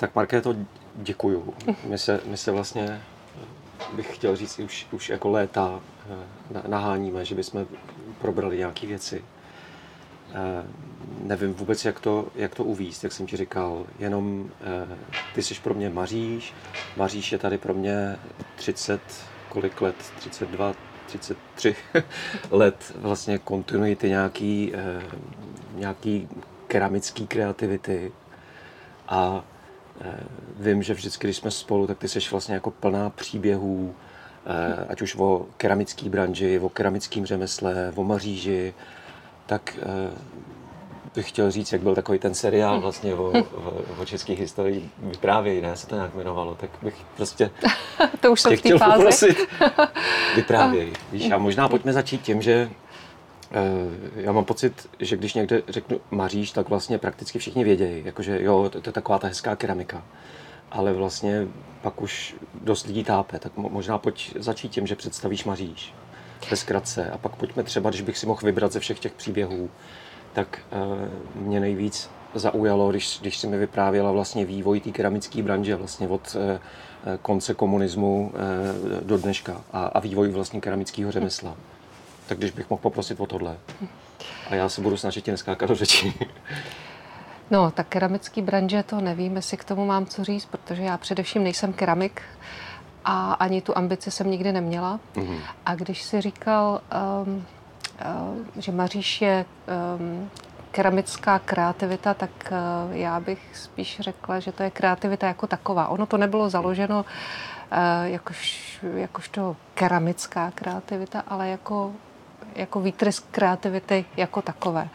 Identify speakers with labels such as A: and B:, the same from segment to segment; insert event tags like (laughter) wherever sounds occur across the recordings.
A: Tak Markéto, děkuju. My se, my se vlastně, bych chtěl říct, už, už jako léta eh, naháníme, že bychom probrali nějaké věci. Eh, nevím vůbec, jak to, jak to uvíct, jak jsem ti říkal. Jenom eh, ty jsi pro mě Maříš, Maříš je tady pro mě 30, kolik let, 32, 33 (laughs) let vlastně kontinuity nějaký, nějaký keramický kreativity a Eh, vím, že vždycky, když jsme spolu, tak ty jsi vlastně jako plná příběhů, eh, ať už o keramické branži, o keramickém řemesle, o maříži, tak eh, bych chtěl říct, jak byl takový ten seriál hm. vlastně o, o, o české historii vyprávěj, ne, se to nějak jmenovalo, tak bych prostě (laughs)
B: to už v té fázi. Poprosit, (laughs)
A: vyprávěj. Víš, a možná pojďme začít tím, že Eh, já mám pocit, že když někde řeknu Maříš, tak vlastně prakticky všichni vědějí, jakože jo, to, je taková ta hezká keramika. Ale vlastně pak už dost lidí tápe, tak možná pojď začít tím, že představíš Maříš ve zkratce a pak pojďme třeba, když bych si mohl vybrat ze všech těch příběhů, tak uh, mě nejvíc zaujalo, když, když si mi vyprávěla vlastně vývoj té keramické branže vlastně od uh, konce komunismu do dneška a, a vývoj vlastně keramického řemesla. Hmm tak když bych mohl poprosit o tohle. A já se budu snažit tě neskákat do řečí.
B: No, tak keramický branže to nevím, jestli k tomu mám co říct, protože já především nejsem keramik a ani tu ambici jsem nikdy neměla. Mm-hmm. A když si říkal, um, uh, že Maříš je um, keramická kreativita, tak uh, já bych spíš řekla, že to je kreativita jako taková. Ono to nebylo založeno uh, jakož, jakožto keramická kreativita, ale jako jako výtrysk kreativity jako takové.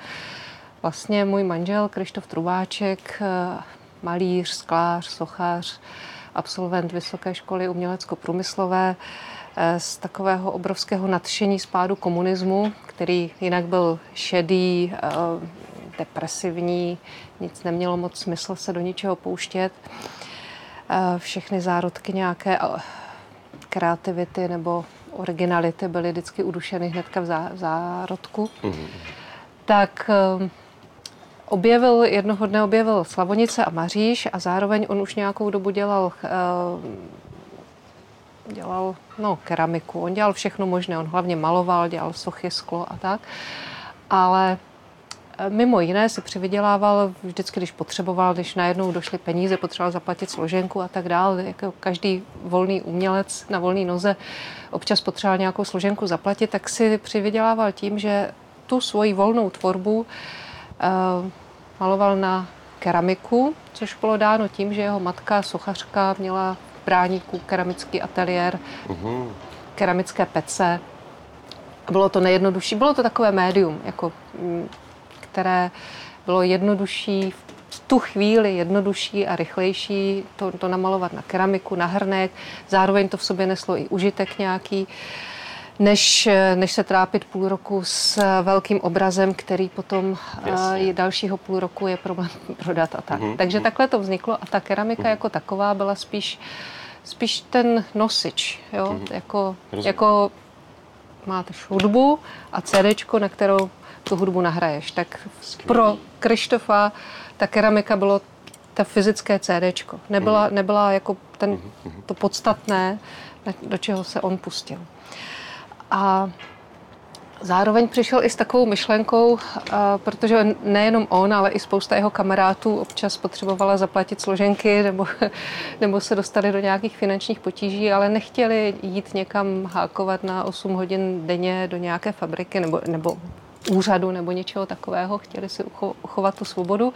B: Vlastně můj manžel Krištof Trubáček, eh, malíř, sklář, sochař, absolvent Vysoké školy umělecko-průmyslové, eh, z takového obrovského nadšení spádu komunismu, který jinak byl šedý, eh, depresivní, nic nemělo moc smysl se do ničeho pouštět. Všechny zárodky nějaké kreativity nebo originality byly vždycky udušeny hnedka v, zá, v zárodku, mm-hmm. tak um, objevil, jednoho dne objevil Slavonice a Maříš a zároveň on už nějakou dobu dělal uh, dělal no, keramiku, on dělal všechno možné, on hlavně maloval, dělal sochy, sklo a tak, ale Mimo jiné si přivydělával vždycky, když potřeboval, když najednou došly peníze, potřeboval zaplatit složenku a tak dále. Jako každý volný umělec na volné noze občas potřeboval nějakou složenku zaplatit, tak si přivydělával tím, že tu svoji volnou tvorbu uh, maloval na keramiku, což bylo dáno tím, že jeho matka, sochařka, měla v Bráníku keramický ateliér, uh-huh. keramické pece. Bylo to nejjednodušší, bylo to takové médium, jako mm, které bylo jednodušší v tu chvíli jednodušší a rychlejší to, to namalovat na keramiku, na hrnek. Zároveň to v sobě neslo i užitek nějaký, než, než se trápit půl roku s velkým obrazem, který potom je dalšího půl roku je problém (laughs) prodat a tak. Mm-hmm. Takže takhle to vzniklo a ta keramika mm-hmm. jako taková byla spíš, spíš ten nosič, jo? Mm-hmm. Jako, jako máte hudbu a CD, na kterou tu hudbu nahraješ. Tak pro Krištofa ta keramika bylo ta fyzické CD. Nebyla, mhm. nebyla jako ten, mhm, mhm. to podstatné, do čeho se on pustil. A zároveň přišel i s takovou myšlenkou, protože nejenom on, ale i spousta jeho kamarátů občas potřebovala zaplatit složenky (laughs) nebo, nebo se dostali do nějakých finančních potíží, ale nechtěli jít někam hákovat na 8 hodin denně do nějaké fabriky nebo, nebo úřadu nebo něčeho takového, chtěli si uchovat tu svobodu.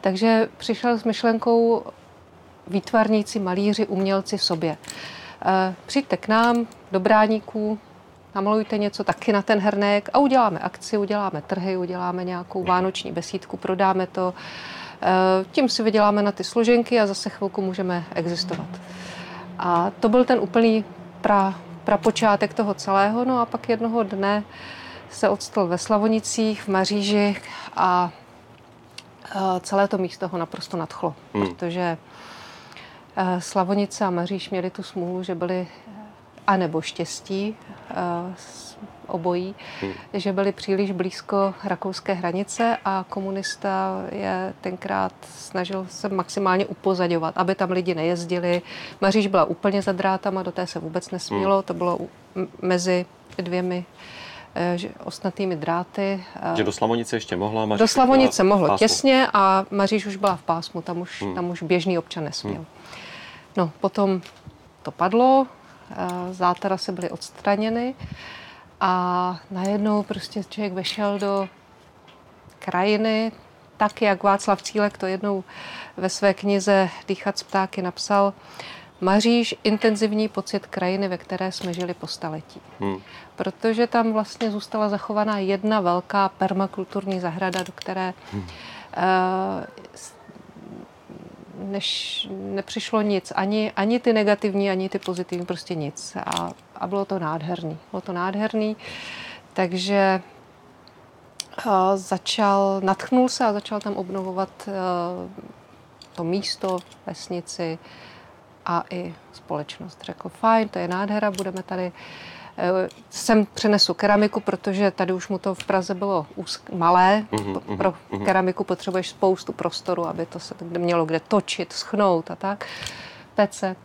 B: Takže přišel s myšlenkou výtvarníci, malíři, umělci v sobě. Eh, přijďte k nám do bráníků, namalujte něco taky na ten hrnek a uděláme akci, uděláme trhy, uděláme nějakou vánoční besídku, prodáme to. Eh, tím si vyděláme na ty složenky a zase chvilku můžeme existovat. A to byl ten úplný pra, prapočátek toho celého. No a pak jednoho dne se odstl ve Slavonicích, v Maříži a celé to místo ho naprosto nadchlo, hmm. protože Slavonice a Maříž měli tu smůlu, že byli anebo štěstí, uh, obojí, hmm. že byli příliš blízko rakouské hranice a komunista je tenkrát snažil se maximálně upozadovat, aby tam lidi nejezdili. Maříž byla úplně za drátama, do té se vůbec nesmělo, hmm. to bylo mezi dvěmi eh, že, ostnatými dráty.
A: Eh, že do Slavonice ještě mohla?
B: Maříž do Slavonice mohlo těsně a Maříž už byla v pásmu, tam už, hmm. tam už běžný občan nesměl. Hmm. No, potom to padlo, eh, zátara se byly odstraněny a najednou prostě člověk vešel do krajiny, tak jak Václav Cílek to jednou ve své knize Dýchat z ptáky napsal, maříš intenzivní pocit krajiny, ve které jsme žili po staletí. Hmm. Protože tam vlastně zůstala zachovaná jedna velká permakulturní zahrada, do které hmm. uh, než nepřišlo nic, ani, ani ty negativní, ani ty pozitivní, prostě nic. A, a bylo to nádherný. Bylo to nádherný, takže uh, začal, natchnul se a začal tam obnovovat uh, to místo, vesnici a i společnost. Řekl, fajn, to je nádhera, budeme tady Eh, sem přenesu keramiku, protože tady už mu to v Praze bylo malé. Mm-hmm, Pro mm-hmm. keramiku potřebuješ spoustu prostoru, aby to se mělo kde točit, schnout a tak. Pece.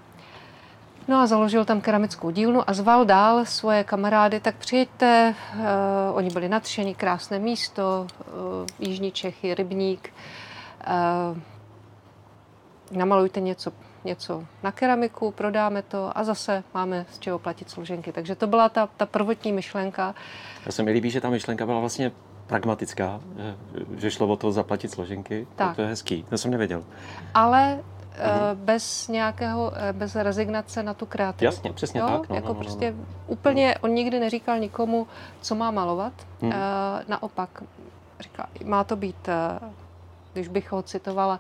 B: No a založil tam keramickou dílnu a zval dál svoje kamarády, tak přijďte, uh, oni byli nadšení, krásné místo, uh, Jižní Čechy, rybník, uh, namalujte něco něco na keramiku, prodáme to a zase máme z čeho platit složenky. Takže to byla ta, ta prvotní myšlenka.
A: Já se mi líbí, že ta myšlenka byla vlastně pragmatická, že šlo o to zaplatit složenky. Tak. To je hezký, to jsem nevěděl.
B: Ale uh-huh. bez nějakého, eh, bez rezignace na tu kreativitu.
A: Jasně, přesně
B: jo?
A: tak.
B: No, jako no, no, prostě no. úplně, on nikdy neříkal nikomu, co má malovat. Hmm. Uh, naopak, říká, má to být, když bych ho citovala,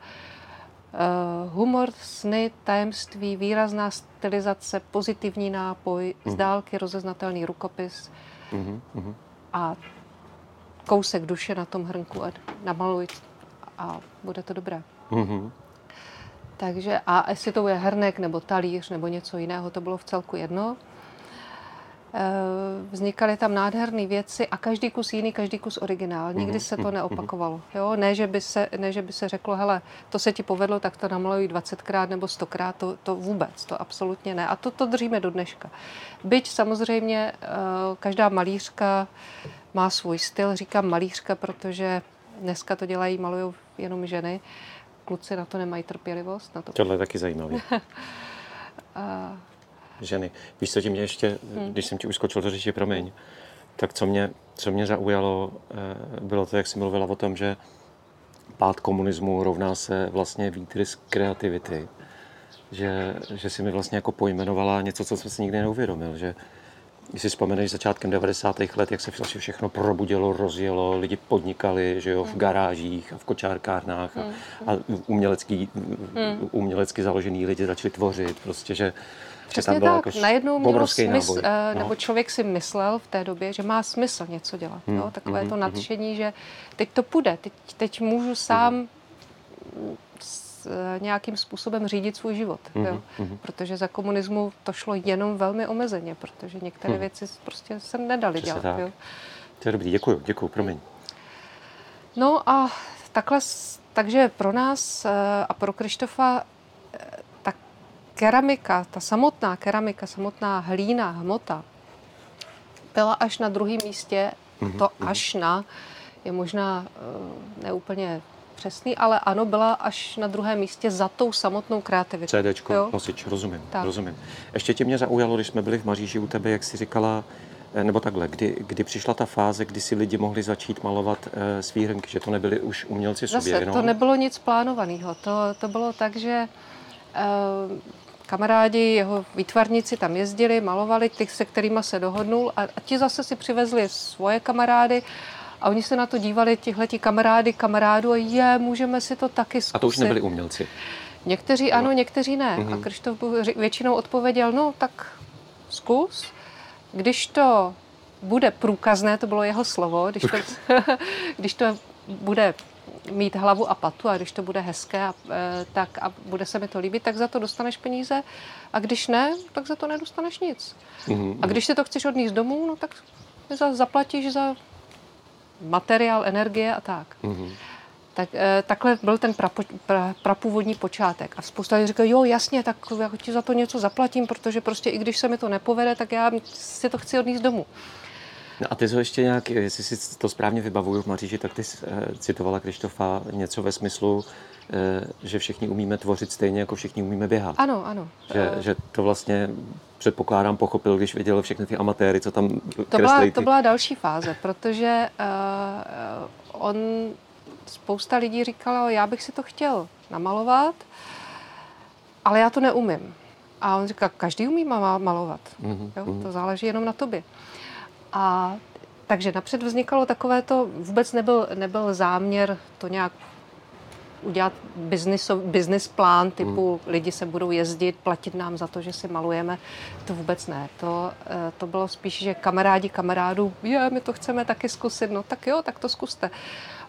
B: humor, sny, tajemství, výrazná stylizace, pozitivní nápoj, mm. z dálky rozeznatelný rukopis mm-hmm. a kousek duše na tom hrnku a namaluj a bude to dobré. Mm-hmm. Takže a jestli to je hrnek nebo talíř nebo něco jiného, to bylo v celku jedno. Eh, vznikaly tam nádherné věci a každý kus jiný, každý kus originál. Nikdy mhm, se to mhm, neopakovalo. Jo? Ne, že by se, ne, že by se řeklo, hele, to se ti povedlo, tak to namalují 20krát nebo 100krát, to, to vůbec, to absolutně ne. A to, to držíme do dneška. Byť samozřejmě eh, každá malířka má svůj styl, říkám malířka, protože dneska to dělají, malují jenom ženy. Kluci na to nemají trpělivost. Na to.
A: Tohle je taky zajímavé. (laughs) (laughs) ženy. Víš, co ti mě ještě, hmm. když jsem ti už skočil do řeči, promiň, tak co mě, co mě zaujalo, eh, bylo to, jak jsi mluvila o tom, že pád komunismu rovná se vlastně výtrys kreativity. Že, že si mi vlastně jako pojmenovala něco, co jsem si nikdy neuvědomil, že když si vzpomeneš začátkem 90. let, jak se vlastně všechno probudilo, rozjelo, lidi podnikali že jo, v hmm. garážích a v kočárkárnách a, hmm. a umělecký, hmm. umělecky založený lidi začali tvořit, prostě, že
B: Přesně tak. Jako Najednou mělo smysl, náboj. Eh, no. nebo člověk si myslel v té době, že má smysl něco dělat. Hmm. Jo? Takové hmm. to nadšení, že teď to půjde, teď, teď můžu sám hmm. s, eh, nějakým způsobem řídit svůj život. Hmm. Jo? Hmm. Protože za komunismu to šlo jenom velmi omezeně, protože některé hmm. věci prostě se nedaly Přesně dělat. Jo?
A: To je dobrý, děkuji, děkuji, promiň.
B: No a takhle, takže pro nás eh, a pro Krištofa keramika, ta samotná keramika, samotná hlína, hmota, byla až na druhém místě. Mm-hmm. To mhm. až na je možná uh, neúplně přesný, ale ano, byla až na druhém místě za tou samotnou kreativitou.
A: CDčko, jo? nosič, rozumím, tak. rozumím. Ještě tě mě zaujalo, když jsme byli v Maříži u tebe, jak jsi říkala, eh, nebo takhle, kdy, kdy přišla ta fáze, kdy si lidi mohli začít malovat e, svý hrnky, že to nebyli už umělci
B: Zase,
A: sobě
B: to nebylo nic plánovaného. To, to bylo tak, že e, kamarádi, jeho výtvarníci tam jezdili, malovali, ty, se kterými se dohodnul a, a ti zase si přivezli svoje kamarády a oni se na to dívali, tihleti kamarády, kamarádu a je, můžeme si to taky zkusit.
A: A to už nebyli umělci?
B: Někteří ano, no. někteří ne. Mm-hmm. A Krištof většinou odpověděl, no tak zkus. Když to bude průkazné, to bylo jeho slovo, když to, (laughs) (laughs) když to bude mít hlavu a patu a když to bude hezké a, e, tak a bude se mi to líbit, tak za to dostaneš peníze a když ne, tak za to nedostaneš nic. Mm-hmm. A když si to chceš odníst domů, no tak za, zaplatíš za materiál, energie a tak. Mm-hmm. Tak, e, takhle byl ten prapo, pra, prapůvodní počátek. A spousta lidí říká, jo, jasně, tak já ti za to něco zaplatím, protože prostě i když se mi to nepovede, tak já si to chci odníst domů.
A: No a ty jsi ještě nějak, jestli si to správně vybavuju v Maříži, tak ty jsi, eh, citovala Krištofa něco ve smyslu, eh, že všichni umíme tvořit stejně, jako všichni umíme běhat.
B: Ano, ano.
A: Že, uh, že to vlastně předpokládám pochopil, když viděl všechny ty amatéry, co tam
B: to byla, ty... to byla další fáze, protože uh, on, spousta lidí říkalo, já bych si to chtěl namalovat, ale já to neumím. A on říká, každý umí malovat. Mm-hmm. Jo? To záleží jenom na tobě. A takže napřed vznikalo takové to, vůbec nebyl, nebyl záměr to nějak udělat business, business plán typu hmm. lidi se budou jezdit, platit nám za to, že si malujeme. To vůbec ne. To, eh, to bylo spíš, že kamarádi kamarádů, je, my to chceme taky zkusit, no tak jo, tak to zkuste.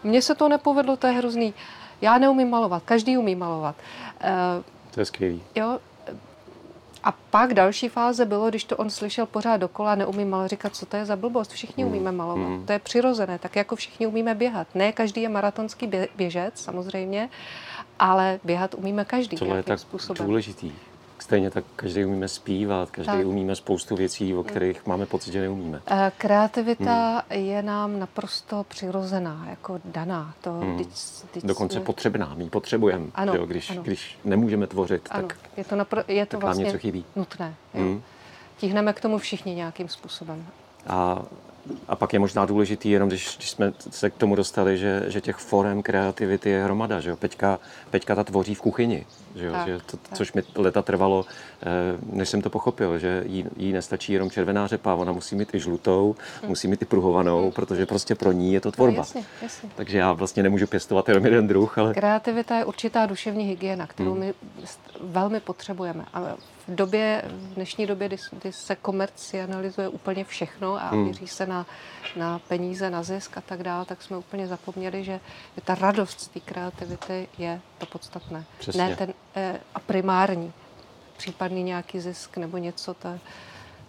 B: Mně se to nepovedlo, to je hrozný. Já neumím malovat, každý umí malovat.
A: Eh, to je skvělý.
B: Jo, a pak další fáze bylo, když to on slyšel pořád dokola, neumím ale říkat, co to je za blbost. Všichni mm. umíme malovat. Mm. To je přirozené, tak jako všichni umíme běhat. Ne každý je maratonský běžec, samozřejmě, ale běhat umíme každý.
A: To je tak způsobem. důležitý. Stejně tak každý umíme zpívat, každý tak. umíme spoustu věcí, o kterých máme pocit, že neumíme.
B: Eh, kreativita hmm. je nám naprosto přirozená, jako daná. To
A: hmm. Dyc, dyc, Dokonce potřebná, my ji potřebujeme. Ano, jo, když, ano. když nemůžeme tvořit, ano. tak,
B: je to, napr- je to
A: tak
B: vlastně
A: nám něco chybí.
B: nutné. Jo. Hmm. Tíhneme k tomu všichni nějakým způsobem.
A: A a pak je možná důležitý, jenom když, když jsme se k tomu dostali, že, že těch forem kreativity je hromada. Že jo? Peťka, Peťka ta tvoří v kuchyni, že jo? Tak, že to, tak. což mi leta trvalo, eh, než jsem to pochopil, že jí, jí nestačí jenom červená řepa, ona musí mít i žlutou, hmm. musí mít i pruhovanou, hmm. protože prostě pro ní je to tvorba. No, jasně, jasně. Takže já vlastně nemůžu pěstovat jenom jeden druh. Ale...
B: Kreativita je určitá duševní hygiena, kterou hmm. my velmi potřebujeme. A v době, v dnešní době, kdy, kdy se komercializuje úplně všechno a hmm. měří se na, na peníze, na zisk a tak dále, tak jsme úplně zapomněli, že ta radost z té kreativity je to podstatné. Přesně. Ne ten eh, a primární, případný nějaký zisk nebo něco, to,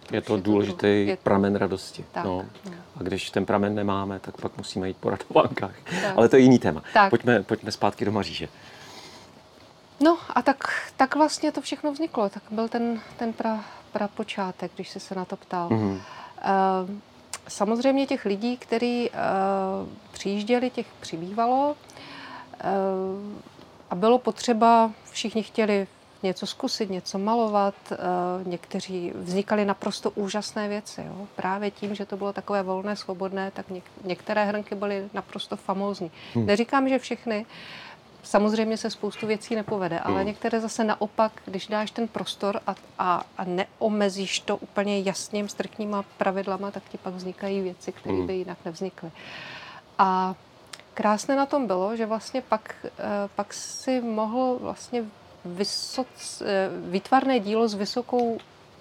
A: to je to důležitý je... pramen radosti. Tak, no. No. A když ten pramen nemáme, tak pak musíme jít po radovánkách. Ale to je jiný téma. Tak. Pojďme, pojďme zpátky do Maříže.
B: No a tak, tak vlastně to všechno vzniklo. Tak byl ten, ten pra, pra počátek, když jsi se na to ptal. Mm-hmm. Uh, samozřejmě těch lidí, kteří uh, přijížděli, těch přibývalo. Uh, a bylo potřeba, všichni chtěli něco zkusit, něco malovat. Někteří vznikaly naprosto úžasné věci. Jo. Právě tím, že to bylo takové volné, svobodné, tak něk- některé hrnky byly naprosto famózní. Hmm. Neříkám, že všechny, Samozřejmě se spoustu věcí nepovede, ale hmm. některé zase naopak, když dáš ten prostor a, a, a neomezíš to úplně jasným, striktníma pravidlama, tak ti pak vznikají věci, které hmm. by jinak nevznikly. A krásné na tom bylo, že vlastně pak, eh, pak si mohl vlastně vysoc, eh, výtvarné dílo s vysokou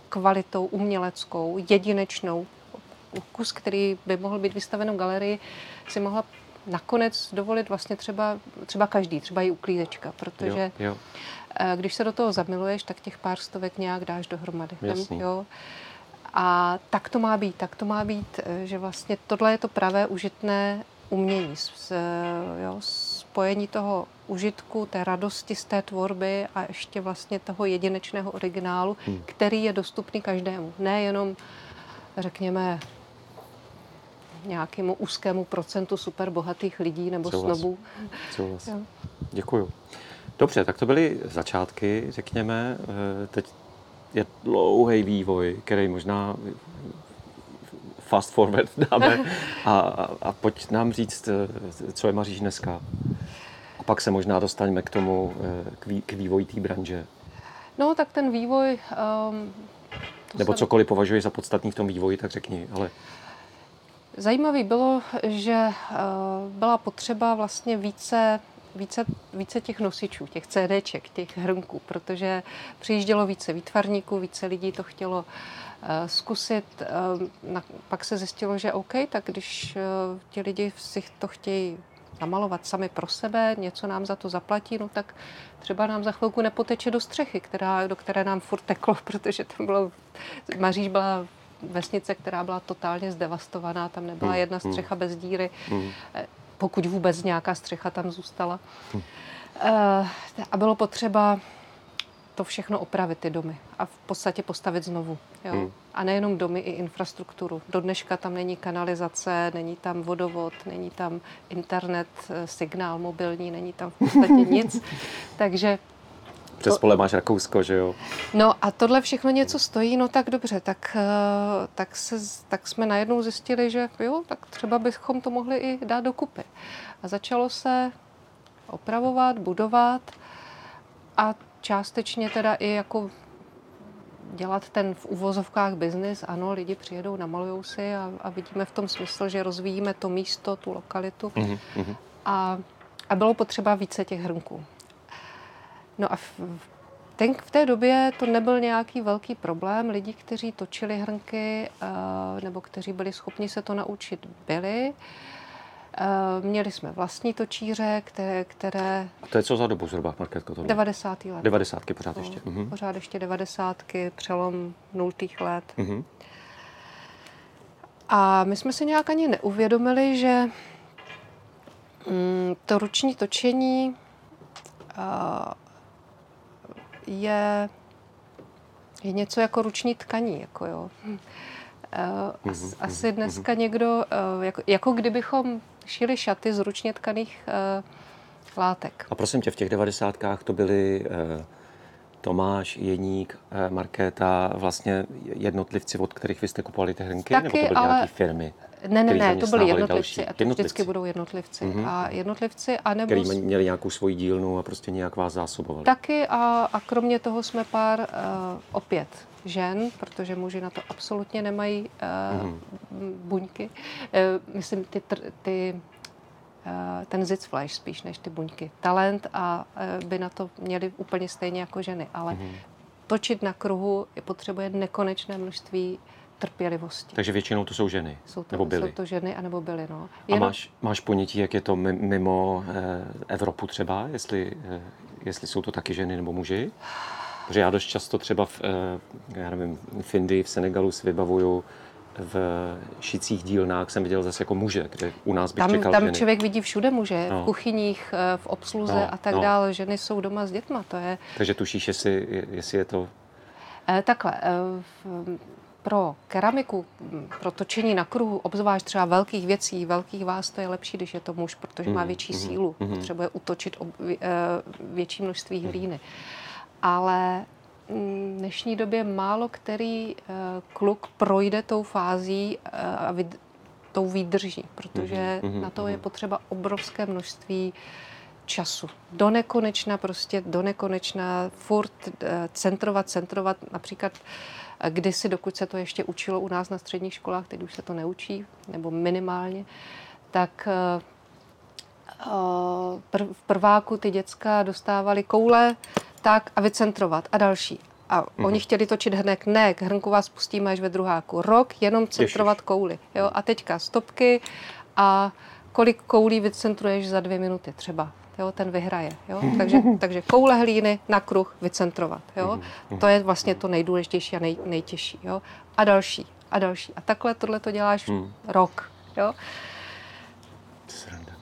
B: kvalitou uměleckou, jedinečnou, kus, který by mohl být vystaven v galerii, si mohla nakonec dovolit vlastně třeba, třeba každý, třeba i uklízečka, protože jo, jo. Eh, když se do toho zamiluješ, tak těch pár stovek nějak dáš dohromady. Jasný. jo. A tak to má být, tak to má být, eh, že vlastně tohle je to pravé užitné umění, jo, spojení toho užitku, té radosti z té tvorby a ještě vlastně toho jedinečného originálu, hmm. který je dostupný každému. Nejenom, řekněme, nějakému úzkému procentu superbohatých lidí nebo Souhlas. snobů.
A: Souhlas. Děkuju. Dobře, tak to byly začátky, řekněme. Eh, teď je dlouhý vývoj, který možná fast forward (laughs) dáme a, a, pojď nám říct, eh, co je Maříš dneska. A pak se možná dostaneme k tomu, eh, k, vý, k vývoji té branže.
B: No, tak ten vývoj... Um,
A: Nebo cokoliv považuješ za podstatný v tom vývoji, tak řekni. Ale...
B: Zajímavé bylo, že eh, byla potřeba vlastně více více, více těch nosičů, těch CDček, těch hrnků, protože přijíždělo více výtvarníků, více lidí to chtělo uh, zkusit. Uh, na, pak se zjistilo, že OK, tak když uh, ti lidi si to chtějí namalovat sami pro sebe, něco nám za to zaplatí, no tak třeba nám za chvilku nepoteče do střechy, která, do které nám furt teklo, (laughs) protože tam bylo, Maříž byla vesnice, která byla totálně zdevastovaná, tam nebyla hmm, jedna hmm. střecha bez díry, hmm. Eh, pokud vůbec nějaká střecha tam zůstala. A bylo potřeba to všechno opravit, ty domy a v podstatě postavit znovu. Jo? Hmm. A nejenom domy, i infrastrukturu. Do dneška tam není kanalizace, není tam vodovod, není tam internet, eh, signál mobilní, není tam v podstatě nic. (laughs) Takže
A: přes pole máš Rakousko, že jo?
B: No a tohle všechno něco stojí, no tak dobře, tak, eh, tak, se, tak jsme najednou zjistili, že jo, tak třeba bychom to mohli i dát dokupy. A začalo se opravovat, budovat a částečně teda i jako dělat ten v uvozovkách biznis. Ano, lidi přijedou, namalujou si a, a vidíme v tom smysl, že rozvíjíme to místo, tu lokalitu. Mm-hmm. A, a bylo potřeba více těch hrnků. No a v, ten, v té době to nebyl nějaký velký problém. Lidi, kteří točili hrnky uh, nebo kteří byli schopni se to naučit, byli. Eh, měli jsme vlastní točíře, které... které...
A: A to je co za dobu zhruba, Marketko? Tohle?
B: 90. let.
A: 90. pořád no, ještě.
B: Pořád ještě 90. přelom nultých let. Uh-huh. A my jsme si nějak ani neuvědomili, že mm, to ruční točení uh, je, je něco jako ruční tkaní. Jako jo. Uh, as, asi dneska někdo, uh, jako, jako kdybychom šili šaty z ručně tkaných uh, látek.
A: A prosím tě, v těch devadesátkách to byly uh, Tomáš, Jeník, uh, Markéta, vlastně jednotlivci, od kterých vy jste kupovali ty hrnky,
B: Taky,
A: nebo to byly ale... nějaké firmy?
B: Ne, ne, ne, to byli jednotlivci a to jednotlivci. vždycky budou jednotlivci. Mm-hmm. A jednotlivci, anebo...
A: Který měli nějakou svoji dílnu a prostě nějak vás zásobovali.
B: Taky a, a kromě toho jsme pár uh, opět žen, protože muži na to absolutně nemají uh, mm. buňky. Uh, myslím, ty, ty uh, ten zitzfleisch spíš než ty buňky. Talent a uh, by na to měli úplně stejně jako ženy, ale mm. točit na kruhu potřebuje nekonečné množství trpělivosti.
A: Takže většinou to jsou ženy,
B: jsou to,
A: nebo byly.
B: Jsou to ženy, anebo byly, no.
A: Jenom... A máš, máš ponětí, jak je to mimo eh, Evropu třeba, jestli, eh, jestli jsou to taky ženy nebo muži? Protože já dost často třeba v, eh, já nevím, v Indii, v Senegalu si vybavuju v šicích dílnách jsem viděl zase jako muže, kde u nás bych
B: tam,
A: čekal
B: Tam
A: ženy.
B: člověk vidí všude muže, no. v kuchyních, v obsluze no, a tak no. dále. Ženy jsou doma s dětma, to je...
A: Takže tušíš, jestli, jestli je to...
B: Takhle, pro keramiku, pro točení na kruhu, obzvlášť třeba velkých věcí, velkých vás, to je lepší, když je to muž, protože má mhm, větší mm, sílu, mm, potřebuje utočit větší množství hlíny. Ale v dnešní době málo který eh, kluk projde tou fází eh, a tou výdrží, protože na to je mhm. potřeba obrovské množství času. Do nekonečna prostě, do nekonečna, furt eh, centrovat, centrovat, například kdysi, dokud se to ještě učilo u nás na středních školách, teď už se to neučí, nebo minimálně, tak v prváku ty děcka dostávali koule, tak a vycentrovat a další. A mm-hmm. oni chtěli točit hrnek, ne, k hrnku vás pustíme až ve druháku. Rok jenom centrovat Ježiš. kouly. Jo? A teďka stopky a kolik koulí vycentruješ za dvě minuty třeba. Jo, ten vyhraje. Jo? Takže, takže koule hlíny na kruh vycentrovat. Jo? To je vlastně to nejdůležitější a nej, nejtěžší. Jo? A další, a další. A takhle tohle to děláš mm. rok. Jo?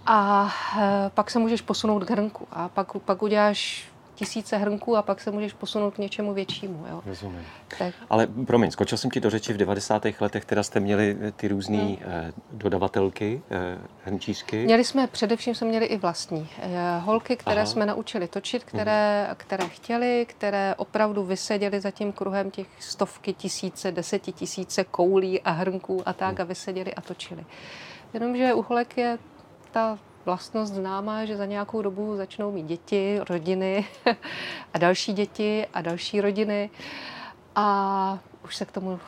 B: A e, pak se můžeš posunout k hrnku a pak, pak uděláš tisíce hrnků a pak se můžeš posunout k něčemu většímu. Jo?
A: Rozumím. Tak. Ale promiň, skočil jsem ti do řeči v 90. letech, teda jste měli ty různé hmm. eh, dodavatelky, eh, hrnčířky.
B: Měli jsme, především jsme měli i vlastní. Eh, holky, které Aha. jsme naučili točit, které, hmm. které chtěli, které opravdu vyseděly za tím kruhem těch stovky, tisíce, desetitisíce koulí a hrnků a tak hmm. a vyseděli a točili. Jenomže u holek je ta vlastnost známá, že za nějakou dobu začnou mít děti, rodiny (laughs) a další děti a další rodiny a už se k tomu uh,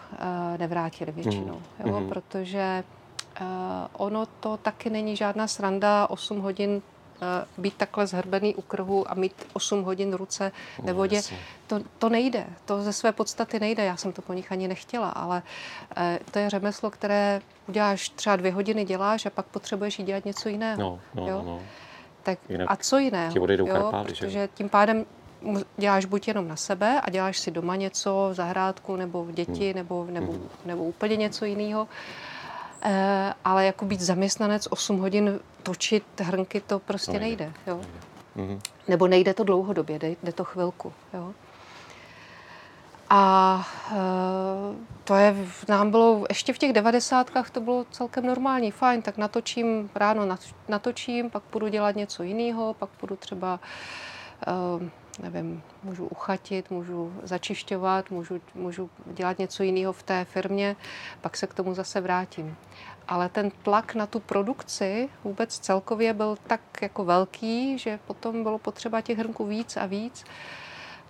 B: nevrátili většinou, mm. jo, mm. protože uh, ono to taky není žádná sranda 8 hodin být takhle zhrbený u krhu a mít 8 hodin ruce ve vodě, to, to nejde. To ze své podstaty nejde. Já jsem to po nich ani nechtěla, ale uh, to je řemeslo, které uděláš třeba dvě hodiny děláš a pak potřebuješ jít dělat něco jiného.
A: No, no,
B: jo?
A: no.
B: Tak a co jiného?
A: Ti odejdou
B: jo?
A: karpály,
B: Protože
A: že?
B: tím pádem děláš buď jenom na sebe a děláš si doma něco, v zahrádku nebo v děti hmm. nebo, nebo, hmm. nebo úplně něco jiného. Ale jako být zaměstnanec 8 hodin točit hrnky, to prostě nejde. nejde jo? Hmm. Nebo nejde to dlouhodobě, jde, jde to chvilku. Jo? A e, to je, nám bylo, ještě v těch devadesátkách to bylo celkem normální, fajn, tak natočím, ráno natočím, pak půjdu dělat něco jiného, pak půjdu třeba e, nevím, můžu uchatit, můžu začišťovat, můžu, můžu dělat něco jiného v té firmě, pak se k tomu zase vrátím. Ale ten tlak na tu produkci vůbec celkově byl tak jako velký, že potom bylo potřeba těch hrnků víc a víc.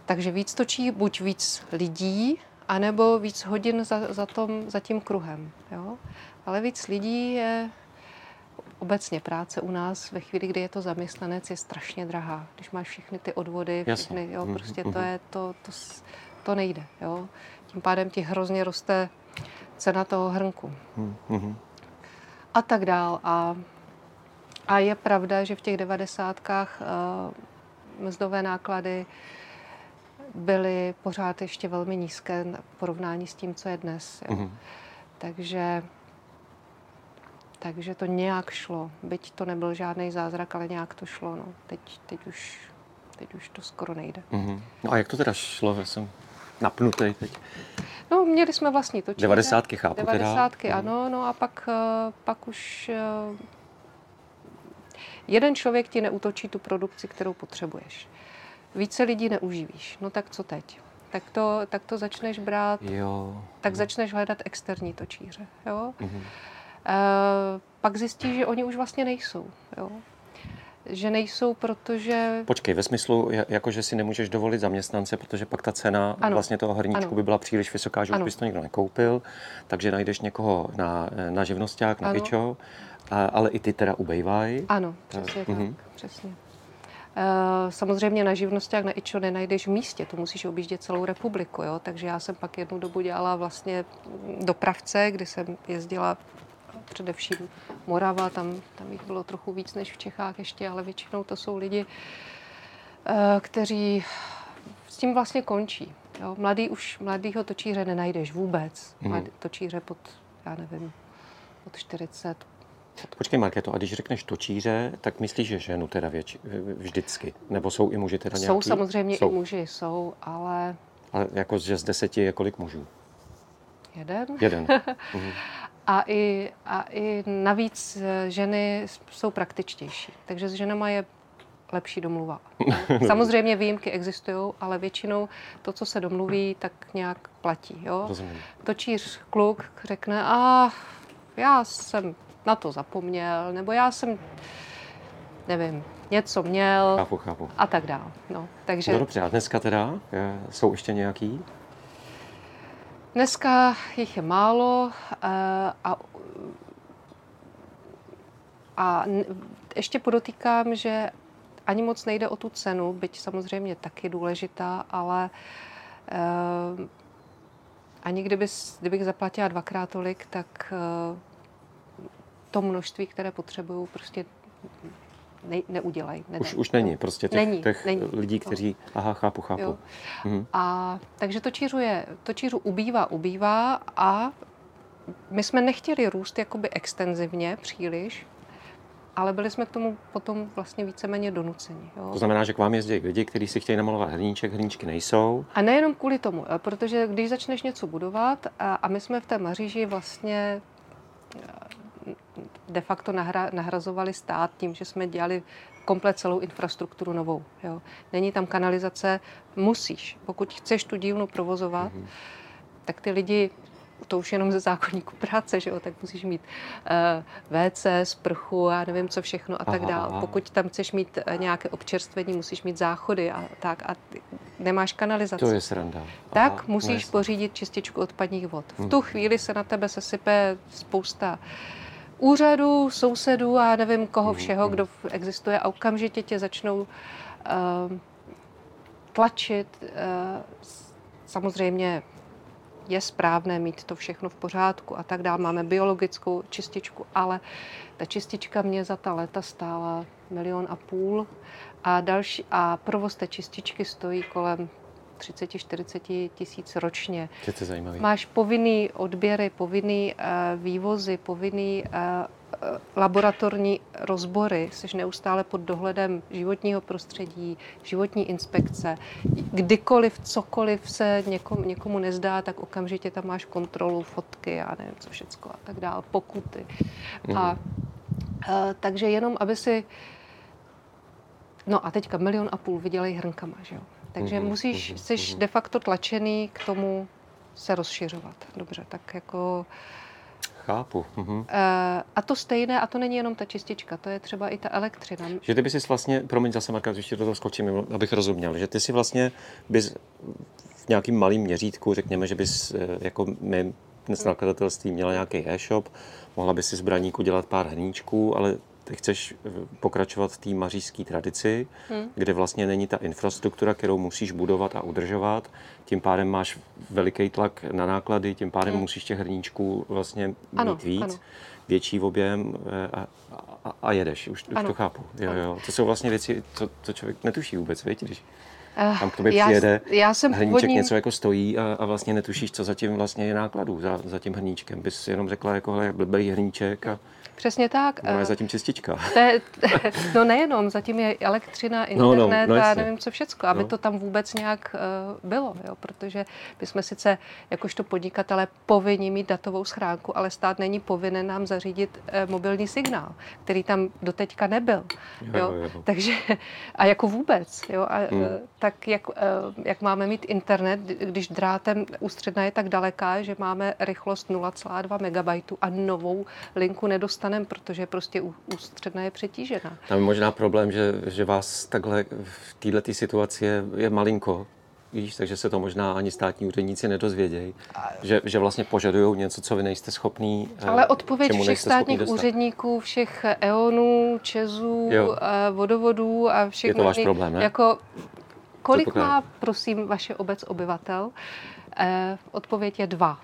B: Takže víc točí buď víc lidí, anebo víc hodin za, za, tom, za tím kruhem. Jo? Ale víc lidí je obecně práce u nás ve chvíli, kdy je to zaměstnanec, je strašně drahá. Když máš všechny ty odvody, všechny, jo, mhm, prostě to mhm. je, to, to, to nejde. Jo. Tím pádem ti hrozně roste cena toho hrnku. Mhm. A tak dál. A, a je pravda, že v těch devadesátkách uh, mzdové náklady byly pořád ještě velmi nízké v porovnání s tím, co je dnes. Jo. Takže takže to nějak šlo. Byť to nebyl žádný zázrak, ale nějak to šlo. No. Teď, teď, už, teď už to skoro nejde.
A: Mm-hmm. No a jak to teda šlo? Já jsem napnutý teď.
B: No, měli jsme vlastní točíře.
A: Devadesátky chápu
B: 90 teda. Mhm. ano, no a pak, eh, pak už eh, jeden člověk ti neutočí tu produkci, kterou potřebuješ. Více lidí neuživíš. No tak co teď? Tak to, tak to začneš brát,
A: jo.
B: tak začneš hledat externí točíře. Jo? Mm-hmm. Eh, pak zjistí, že oni už vlastně nejsou. Jo? Že nejsou, protože...
A: Počkej, ve smyslu, jako že si nemůžeš dovolit zaměstnance, protože pak ta cena ano. vlastně toho hrníčku ano. by byla příliš vysoká, že ano. už bys to nikdo nekoupil, takže najdeš někoho na, na živnosták, na ano. ičo, a, ale i ty teda ubejvají.
B: Ano, přesně tak, uh-huh. přesně. Eh, samozřejmě na živnostách na IČO nenajdeš v místě, tu musíš objíždět celou republiku, jo? takže já jsem pak jednu dobu dělala vlastně dopravce, kdy jsem jezdila především Morava, tam, tam jich bylo trochu víc než v Čechách ještě, ale většinou to jsou lidi, eh, kteří s tím vlastně končí. Jo? Mladý už, mladýho točíře nenajdeš vůbec. Mm. Mladý točíře pod, já nevím, pod 40,
A: Počkej, Marketo, a když řekneš točíře, tak myslíš, že ženu teda věč, vždycky? Nebo jsou i muži teda
B: nějaký? Jsou samozřejmě jsou. i muži, jsou, ale...
A: Ale jako, že z deseti je kolik mužů?
B: Jeden.
A: Jeden. (laughs) mhm.
B: A i, a i navíc eh, ženy jsou praktičtější. Takže s ženama je lepší domluva. (laughs) Samozřejmě výjimky existují, ale většinou to, co se domluví, tak nějak platí. Jo? Točíř kluk řekne, a já jsem na to zapomněl, nebo já jsem, nevím, něco měl
A: chápu, chápu.
B: a tak dále. No, takže...
A: no dobře, a dneska teda je, jsou ještě nějaký?
B: Dneska jich je málo eh, a, a ještě podotýkám, že ani moc nejde o tu cenu, byť samozřejmě taky důležitá, ale uh, ani kdyby, kdybych zaplatila dvakrát tolik, tak uh, to množství, které potřebuju, prostě ne, neudělají.
A: Nedej. Už, už není prostě těch, není, těch není. lidí, kteří, no. aha, chápu, chápu.
B: Mhm. A takže to čířu, je, to čířu ubývá, ubývá a my jsme nechtěli růst jakoby extenzivně příliš, ale byli jsme k tomu potom vlastně víceméně donuceni. Jo.
A: To znamená, že k vám jezdí lidi, kteří si chtějí namalovat hrníček, hrníčky nejsou.
B: A nejenom kvůli tomu, eh, protože když začneš něco budovat a, a my jsme v té Maříži vlastně de facto nahra, nahrazovali stát tím, že jsme dělali komplet celou infrastrukturu novou. Jo. Není tam kanalizace, musíš. Pokud chceš tu dílnu provozovat, mm-hmm. tak ty lidi to už jenom ze zákonníku práce, že jo, tak musíš mít uh, WC, sprchu a nevím co všechno a tak dále. Pokud tam chceš mít uh, nějaké občerstvení, musíš mít záchody a tak a ty, nemáš kanalizaci.
A: To je sranda. Aha,
B: tak musíš no pořídit čističku odpadních vod. V tu mhm. chvíli se na tebe sesype spousta úřadů, sousedů a nevím koho všeho, kdo existuje a okamžitě tě začnou uh, tlačit. Uh, samozřejmě je správné mít to všechno v pořádku a tak dále. Máme biologickou čističku, ale ta čistička mě za ta léta stála milion a půl a, další, a provoz té čističky stojí kolem 30-40 tisíc ročně.
A: Je to zajímavé.
B: Máš povinný odběry, povinný uh, vývozy, povinný uh, laboratorní rozbory, jsi neustále pod dohledem životního prostředí, životní inspekce. Kdykoliv, cokoliv se někomu, někomu nezdá, tak okamžitě tam máš kontrolu, fotky a nevím co všecko a tak dále, pokuty. Mm. A, a takže jenom, aby si No a teďka milion a půl vydělej hrnkama, že jo? Takže mm-hmm, musíš, jsi mm-hmm. de facto tlačený k tomu se rozšiřovat. Dobře, tak jako...
A: Chápu.
B: Uh, a to stejné, a to není jenom ta čistička, to je třeba i ta elektřina.
A: Že ty bys si vlastně, promiň zase Marka, ještě do toho skočím, abych rozuměl, že ty si vlastně bys v nějakým malým měřítku, řekněme, že bys eh, jako my dnes nakladatelství měla nějaký e-shop, mohla by si z braníku dělat pár hníčků, ale ty chceš eh, pokračovat v té mařížské tradici, hmm. kde vlastně není ta infrastruktura, kterou musíš budovat a udržovat. Tím pádem máš veliký tlak na náklady, tím pádem hmm. musíš těch hrníčků vlastně mít ano, víc, ano. větší objem eh, a, a, a jedeš. Už, už to chápu. Jo, jo. To jsou vlastně věci, co, co člověk netuší vůbec, víš, když eh, tam k tobě já, přijede, já jsem hrníček původním... něco jako stojí a, a vlastně netušíš, co zatím vlastně je nákladů za, za tím hrníčkem. Bys jenom řekla, jako, jak blbý hrníček a
B: Přesně tak.
A: No je zatím čistička.
B: To je, (laughs) no nejenom, zatím je elektřina, internet no, no, no, a nevím co všecko, aby no. to tam vůbec nějak uh, bylo, jo, protože my jsme sice jakožto podnikatele povinni mít datovou schránku, ale stát není povinen nám zařídit uh, mobilní signál, který tam doteďka nebyl. Jo, jo. Jo. Takže, a jako vůbec, jo, a, hmm. tak jak, uh, jak máme mít internet, když drátem ústředna je tak daleká, že máme rychlost 0,2 MB a novou linku nedostaneme dostaneme, protože prostě ústředna je přetížená.
A: Tam je možná problém, že, že vás takhle v této situaci je, je malinko, Víš, takže se to možná ani státní úředníci nedozvědějí, že, že vlastně požadují něco, co vy nejste schopný.
B: Eh, Ale odpověď všech státních úředníků, všech EONů, ČEZů, jo. Eh, vodovodů a všech...
A: Je to váš problém, ne?
B: Jako, kolik má, prosím, vaše obec obyvatel? Odpověď je dva.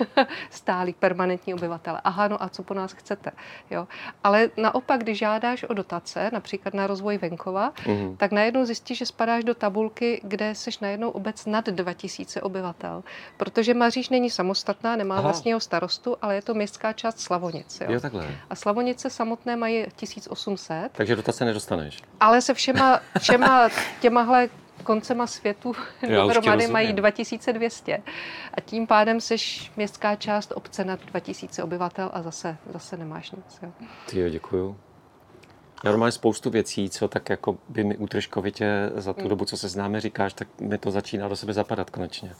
B: (laughs) Stálí permanentní obyvatele. Aha, no a co po nás chcete? Jo? Ale naopak, když žádáš o dotace, například na rozvoj venkova, mm-hmm. tak najednou zjistíš, že spadáš do tabulky, kde jsi najednou obec nad 2000 obyvatel. Protože Maříž není samostatná, nemá Aha. vlastního starostu, ale je to městská část Slavonic. Jo?
A: Jo, takhle.
B: A Slavonice samotné mají 1800.
A: Takže dotace nedostaneš.
B: Ale se všema, všema těmahle koncema světu (laughs) dohromady mají 2200. A tím pádem jsi městská část obce nad 2000 obyvatel a zase, zase nemáš nic. Jo.
A: Ty jo, děkuju. Já normálně spoustu věcí, co tak jako by mi útržkovitě za tu mm. dobu, co se známe, říkáš, tak mi to začíná do sebe zapadat konečně.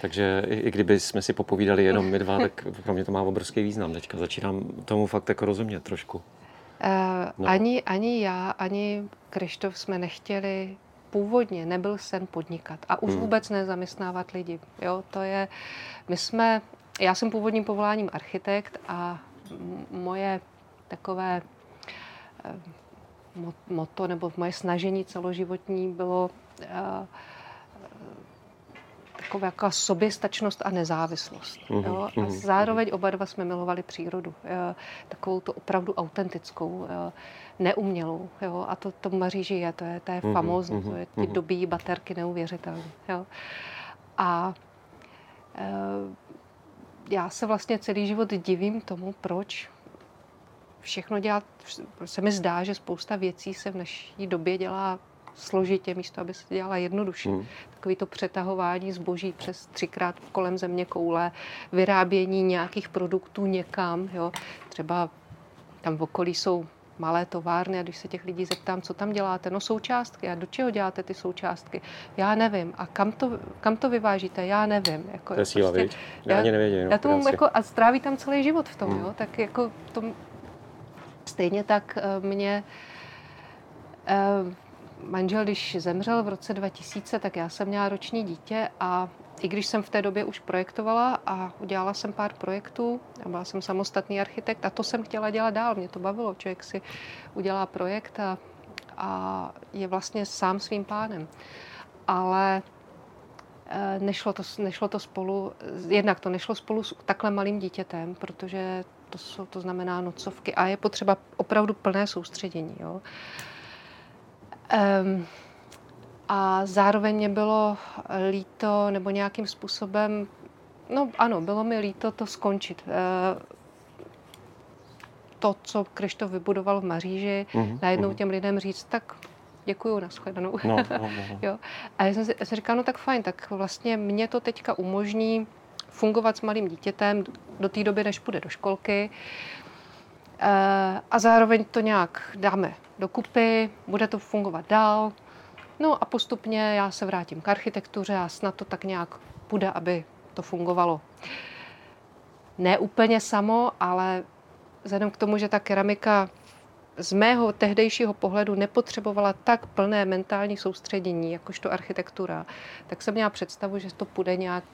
A: Takže i, i kdyby jsme si popovídali jenom my dva, (laughs) tak pro mě to má obrovský význam. Teďka začínám tomu fakt jako rozumět trošku.
B: Uh, no. ani, ani já, ani Krištof jsme nechtěli původně nebyl sen podnikat a už hmm. vůbec nezaměstnávat lidi. Jo, to je, my jsme, já jsem původním povoláním architekt a moje takové eh, moto nebo moje snažení celoživotní bylo uh, taková jako soběstačnost a nezávislost. Mm-hmm. Jo? A mhm, zároveň oba dva jsme milovali přírodu. Jo? Takovou tu opravdu autentickou, jo? neumělou. Jo? A to, to Maří žije, to je, to je mm-hmm. famózní, to je ty mm-hmm. dobí baterky neuvěřitelné. Jo? A e, já se vlastně celý život divím tomu, proč všechno dělat, se mi zdá, že spousta věcí se v naší době dělá složitě, místo aby se dělala jednoduše. Hmm. Takový to přetahování zboží přes třikrát kolem země koule, vyrábění nějakých produktů někam. Jo. Třeba tam v okolí jsou malé továrny a když se těch lidí zeptám, co tam děláte, no součástky a do čeho děláte ty součástky, já nevím. A kam to, kam to vyvážíte, já nevím.
A: Jako, to je síla, prostě, já, já ani nevěděl.
B: Já tomu jako, a stráví tam celý život v tom, hmm. jo, tak jako tom, stejně tak uh, mě uh, manžel, když zemřel v roce 2000, tak já jsem měla roční dítě a i když jsem v té době už projektovala a udělala jsem pár projektů a byla jsem samostatný architekt a to jsem chtěla dělat dál, mě to bavilo. Člověk si udělá projekt a, a je vlastně sám svým pánem. Ale eh, nešlo to, nešlo to spolu, jednak to nešlo spolu s takhle malým dítětem, protože to, jsou, to znamená nocovky a je potřeba opravdu plné soustředění. Jo. Um, a zároveň mě bylo líto, nebo nějakým způsobem, no ano, bylo mi líto to skončit. To, co Krištof vybudoval v Maříži, mm-hmm. najednou mm-hmm. těm lidem říct, tak děkuju, nashledanou. No, no, (laughs) no, no. jo. A já jsem si, jsem říkala, no tak fajn, tak vlastně mě to teďka umožní fungovat s malým dítětem do té doby, než půjde do školky. Eh, a zároveň to nějak dáme dokupy, bude to fungovat dál. No a postupně já se vrátím k architektuře a snad to tak nějak půjde, aby to fungovalo. Ne úplně samo, ale vzhledem k tomu, že ta keramika z mého tehdejšího pohledu nepotřebovala tak plné mentální soustředění, jakožto architektura, tak jsem měla představu, že to půjde nějak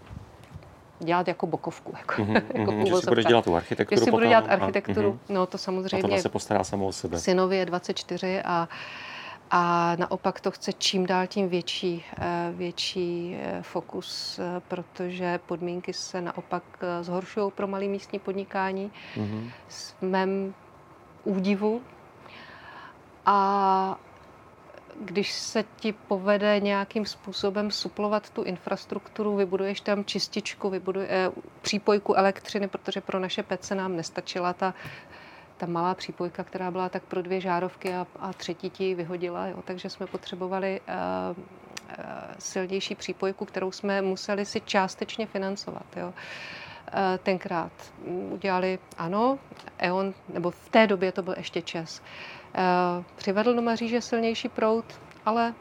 B: dělat jako bokovku. Jako,
A: mm-hmm, jako mm-hmm, že si budeš dělat tu architekturu
B: Že si budu dělat architekturu, a, mm-hmm. no to samozřejmě. A
A: tohle se postará samo o sebe.
B: Synovi je 24 a a naopak to chce čím dál tím větší, eh, větší eh, fokus, eh, protože podmínky se naopak zhoršují pro malé místní podnikání mm-hmm. s mém údivu. A když se ti povede nějakým způsobem suplovat tu infrastrukturu, vybuduješ tam čističku, vybuduje, přípojku elektřiny, protože pro naše pece nám nestačila ta ta malá přípojka, která byla tak pro dvě žárovky a, a třetí ti vyhodila, jo, takže jsme potřebovali uh, uh, silnější přípojku, kterou jsme museli si částečně financovat. Jo. Uh, tenkrát udělali, ano, EON, nebo v té době to byl ještě čes, přivedl do Maříže silnější proud, ale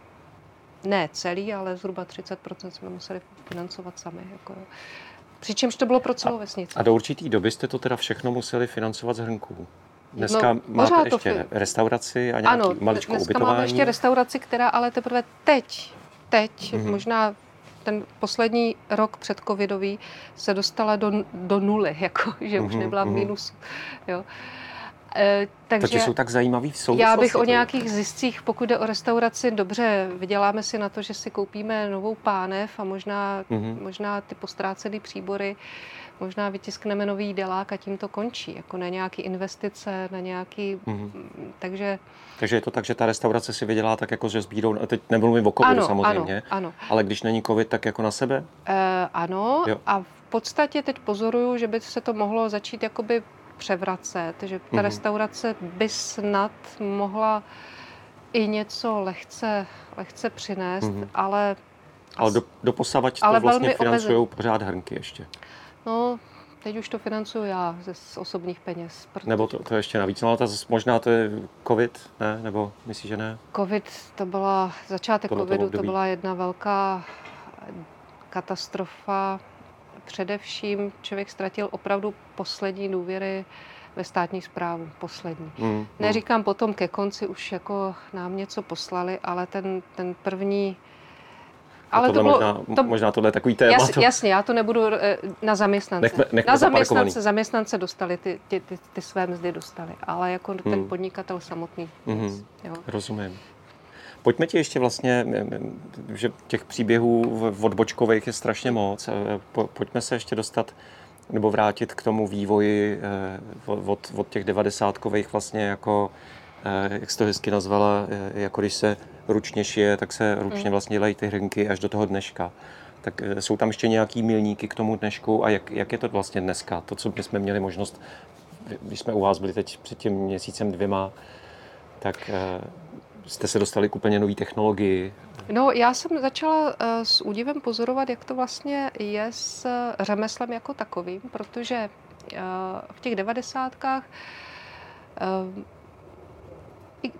B: ne celý, ale zhruba 30% jsme museli financovat sami. Jako, Přičemž to bylo pro celou vesnici.
A: A do určitý doby jste to teda všechno museli financovat z hrnků? Dneska no, máte ještě fi... restauraci a nějaký ano, maličkou dneska ubytování? máme
B: ještě restauraci, která ale teprve teď, teď, mm-hmm. možná ten poslední rok před covidový se dostala do, do nuly, (laughs) jako, že mm-hmm, už mhm, nebyla v mhm. mínusu. Jo.
A: Takže, takže jsou tak zajímavý v souvislosti.
B: Já bych o nějakých ziscích, pokud jde o restauraci, dobře, vyděláme si na to, že si koupíme novou pánev a možná, mm-hmm. možná ty postrácené příbory možná vytiskneme nový delák a tím to končí, jako na nějaké investice, na nějaký, mm-hmm. takže...
A: Takže je to tak, že ta restaurace si vydělá tak jako, že sbírou, teď nemluvím o covidu ano, samozřejmě,
B: ano, ano.
A: ale když není covid, tak jako na sebe?
B: E, ano jo. a v podstatě teď pozoruju, že by se to mohlo začít jakoby převracet, že ta mm-hmm. restaurace by snad mohla i něco lehce, lehce přinést, mm-hmm. ale
A: ale do, do posavať to vlastně financují pořád hrnky ještě.
B: No, teď už to financuju já ze osobních peněz.
A: Protože... Nebo to, to ještě navíc, no ale to možná to je covid, ne? Nebo myslíš, že ne?
B: Covid, to byla, začátek Tohle covidu, to byla jedna velká katastrofa. Především člověk ztratil opravdu poslední důvěry ve státní zprávu, poslední. Mm, mm. Neříkám potom ke konci už jako nám něco poslali, ale ten, ten první
A: ale to bylo, možná, to, možná tohle je takový téma.
B: Jas, jasně, já to nebudu eh, na zaměstnance. Nechme, nechme na zaměstnance, zaměstnance dostali, ty, ty, ty, ty své mzdy dostali, ale jako hmm. ten podnikatel samotný. Hmm.
A: Jo. Rozumím. Pojďme ti ještě vlastně, že těch příběhů odbočkových je strašně moc. Eh, pojďme se ještě dostat nebo vrátit k tomu vývoji eh, od, od těch devadesátkových vlastně jako, jak jsi to hezky nazvala, jako když se ručně šije, tak se ručně hmm. vlastně dělají ty hrnky až do toho dneška. Tak jsou tam ještě nějaký milníky k tomu dnešku a jak, jak je to vlastně dneska? To, co my jsme měli možnost, když jsme u vás byli teď před tím měsícem dvěma, tak jste se dostali k úplně nové technologii.
B: No, já jsem začala eh, s údivem pozorovat, jak to vlastně je s řemeslem jako takovým, protože v těch devadesátkách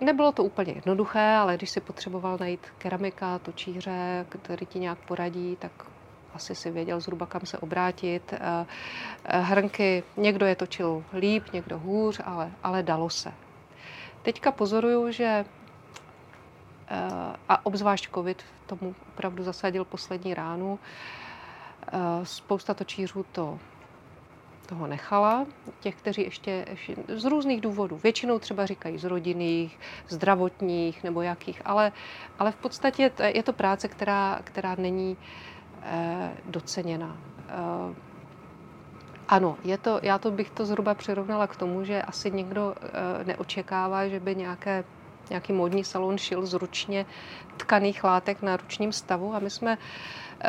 B: Nebylo to úplně jednoduché, ale když si potřeboval najít keramika, točíře, který ti nějak poradí, tak asi si věděl zhruba, kam se obrátit. Eh, eh, hrnky, někdo je točil líp, někdo hůř, ale, ale dalo se. Teďka pozoruju, že eh, a obzvlášť covid tomu opravdu zasadil poslední ránu, spousta točířů to toho nechala. Těch, kteří ještě, ještě z různých důvodů, většinou třeba říkají z rodinných, zdravotních nebo jakých, ale, ale v podstatě je to práce, která, která není eh, doceněna. Eh, ano, je to, já to bych to zhruba přirovnala k tomu, že asi někdo eh, neočekává, že by nějaké nějaký módní salon šil z ručně tkaných látek na ručním stavu a my jsme eh,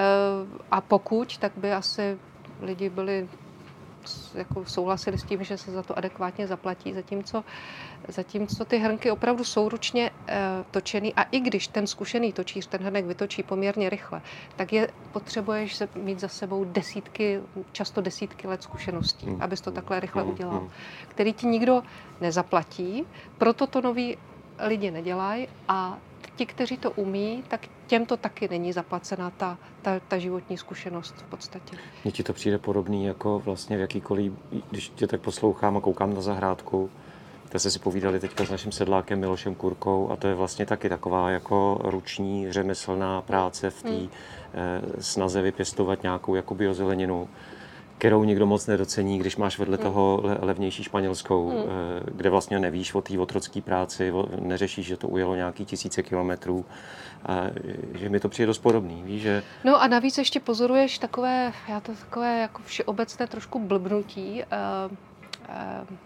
B: a pokud, tak by asi lidi byli jako souhlasili s tím, že se za to adekvátně zaplatí, zatímco, zatímco ty hrnky opravdu jsou ručně e, točený a i když ten zkušený točíř ten hrnek vytočí poměrně rychle, tak je potřebuješ se mít za sebou desítky, často desítky let zkušeností, hmm. abys to takhle rychle hmm. udělal, hmm. který ti nikdo nezaplatí, proto to noví lidi nedělají a ti, kteří to umí, tak těm to taky není zaplacená ta, ta, ta životní zkušenost v podstatě.
A: Mně ti to přijde podobný jako vlastně v jakýkoliv, když tě tak poslouchám a koukám na zahrádku, tak jste si povídali teďka s naším sedlákem Milošem Kurkou a to je vlastně taky taková jako ruční řemeslná práce v té hmm. eh, snaze vypěstovat nějakou jako biozeleninu kterou nikdo moc nedocení, když máš vedle hmm. toho levnější španělskou, hmm. Kde vlastně nevíš o té otrocké práci, neřešíš, že to ujelo nějaký tisíce kilometrů. A že mi to přijde dost podobný, víš, že...
B: No a navíc ještě pozoruješ takové, já to takové jako všeobecné trošku blbnutí, uh, uh,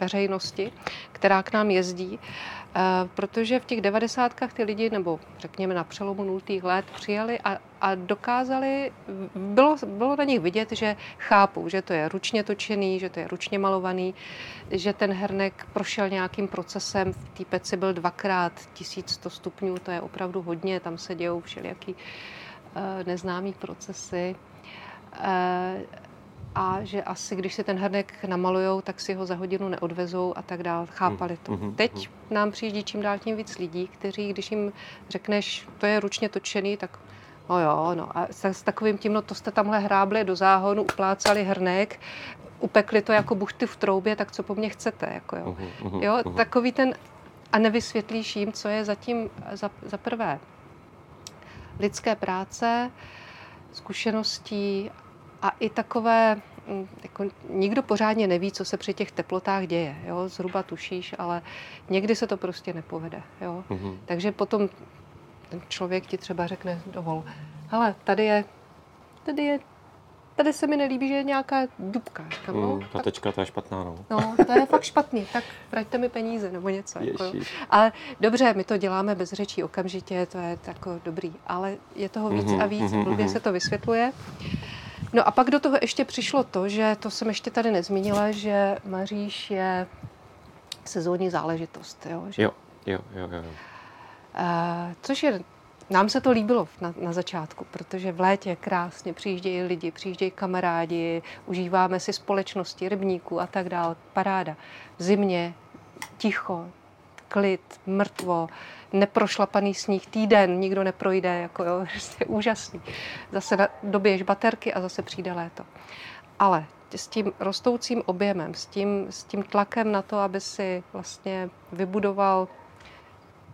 B: veřejnosti, která k nám jezdí, eh, protože v těch devadesátkách ty lidi, nebo řekněme na přelomu nultých let, přijali a, a dokázali, bylo, bylo na nich vidět, že chápou, že to je ručně točený, že to je ručně malovaný, že ten hernek prošel nějakým procesem, v té peci byl dvakrát 1100 stupňů, to je opravdu hodně, tam se dějou všelijaký eh, neznámý procesy. Eh, a že asi, když si ten hrnek namalujou, tak si ho za hodinu neodvezou a tak dále. Chápali to. Mm-hmm. Teď nám přijíždí čím dál tím víc lidí, kteří, když jim řekneš, to je ručně točený, tak no jo, no a s, s takovým tím, no to jste tamhle hrábli do záhonu, uplácali hrnek, upekli to jako buchty v troubě, tak co po mně chcete, jako jo. Mm-hmm. jo takový ten, a nevysvětlíš jim, co je zatím za, za prvé lidské práce, zkušeností a i takové, mm, jako nikdo pořádně neví, co se při těch teplotách děje. Jo? Zhruba tušíš, ale někdy se to prostě nepovede. Jo? Mm-hmm. Takže potom ten člověk ti třeba řekne, dovol, hele, tady je, tady je tady se mi nelíbí, že je nějaká dubka. Říkám,
A: no, mm, ta tečka, ta je špatná, no.
B: No, to je fakt špatný, tak vraťte mi peníze nebo něco. Jako, ale dobře, my to děláme bez řečí okamžitě, to je jako dobrý, ale je toho víc mm-hmm, a víc, mm-hmm, blbě mm-hmm. se to vysvětluje. No a pak do toho ještě přišlo to, že to jsem ještě tady nezmínila, že Maříš je sezónní záležitost. Jo,
A: že? jo, jo, jo. jo.
B: Uh, což je, nám se to líbilo na, na začátku, protože v létě krásně přijíždějí lidi, přijíždějí kamarádi, užíváme si společnosti, rybníků a tak dále, paráda. V zimě ticho, klid, mrtvo, neprošlapaný sníh, týden nikdo neprojde, jako jo, (laughs) prostě úžasný. Zase doběješ baterky a zase přijde léto. Ale s tím rostoucím objemem, s tím, s tím tlakem na to, aby si vlastně vybudoval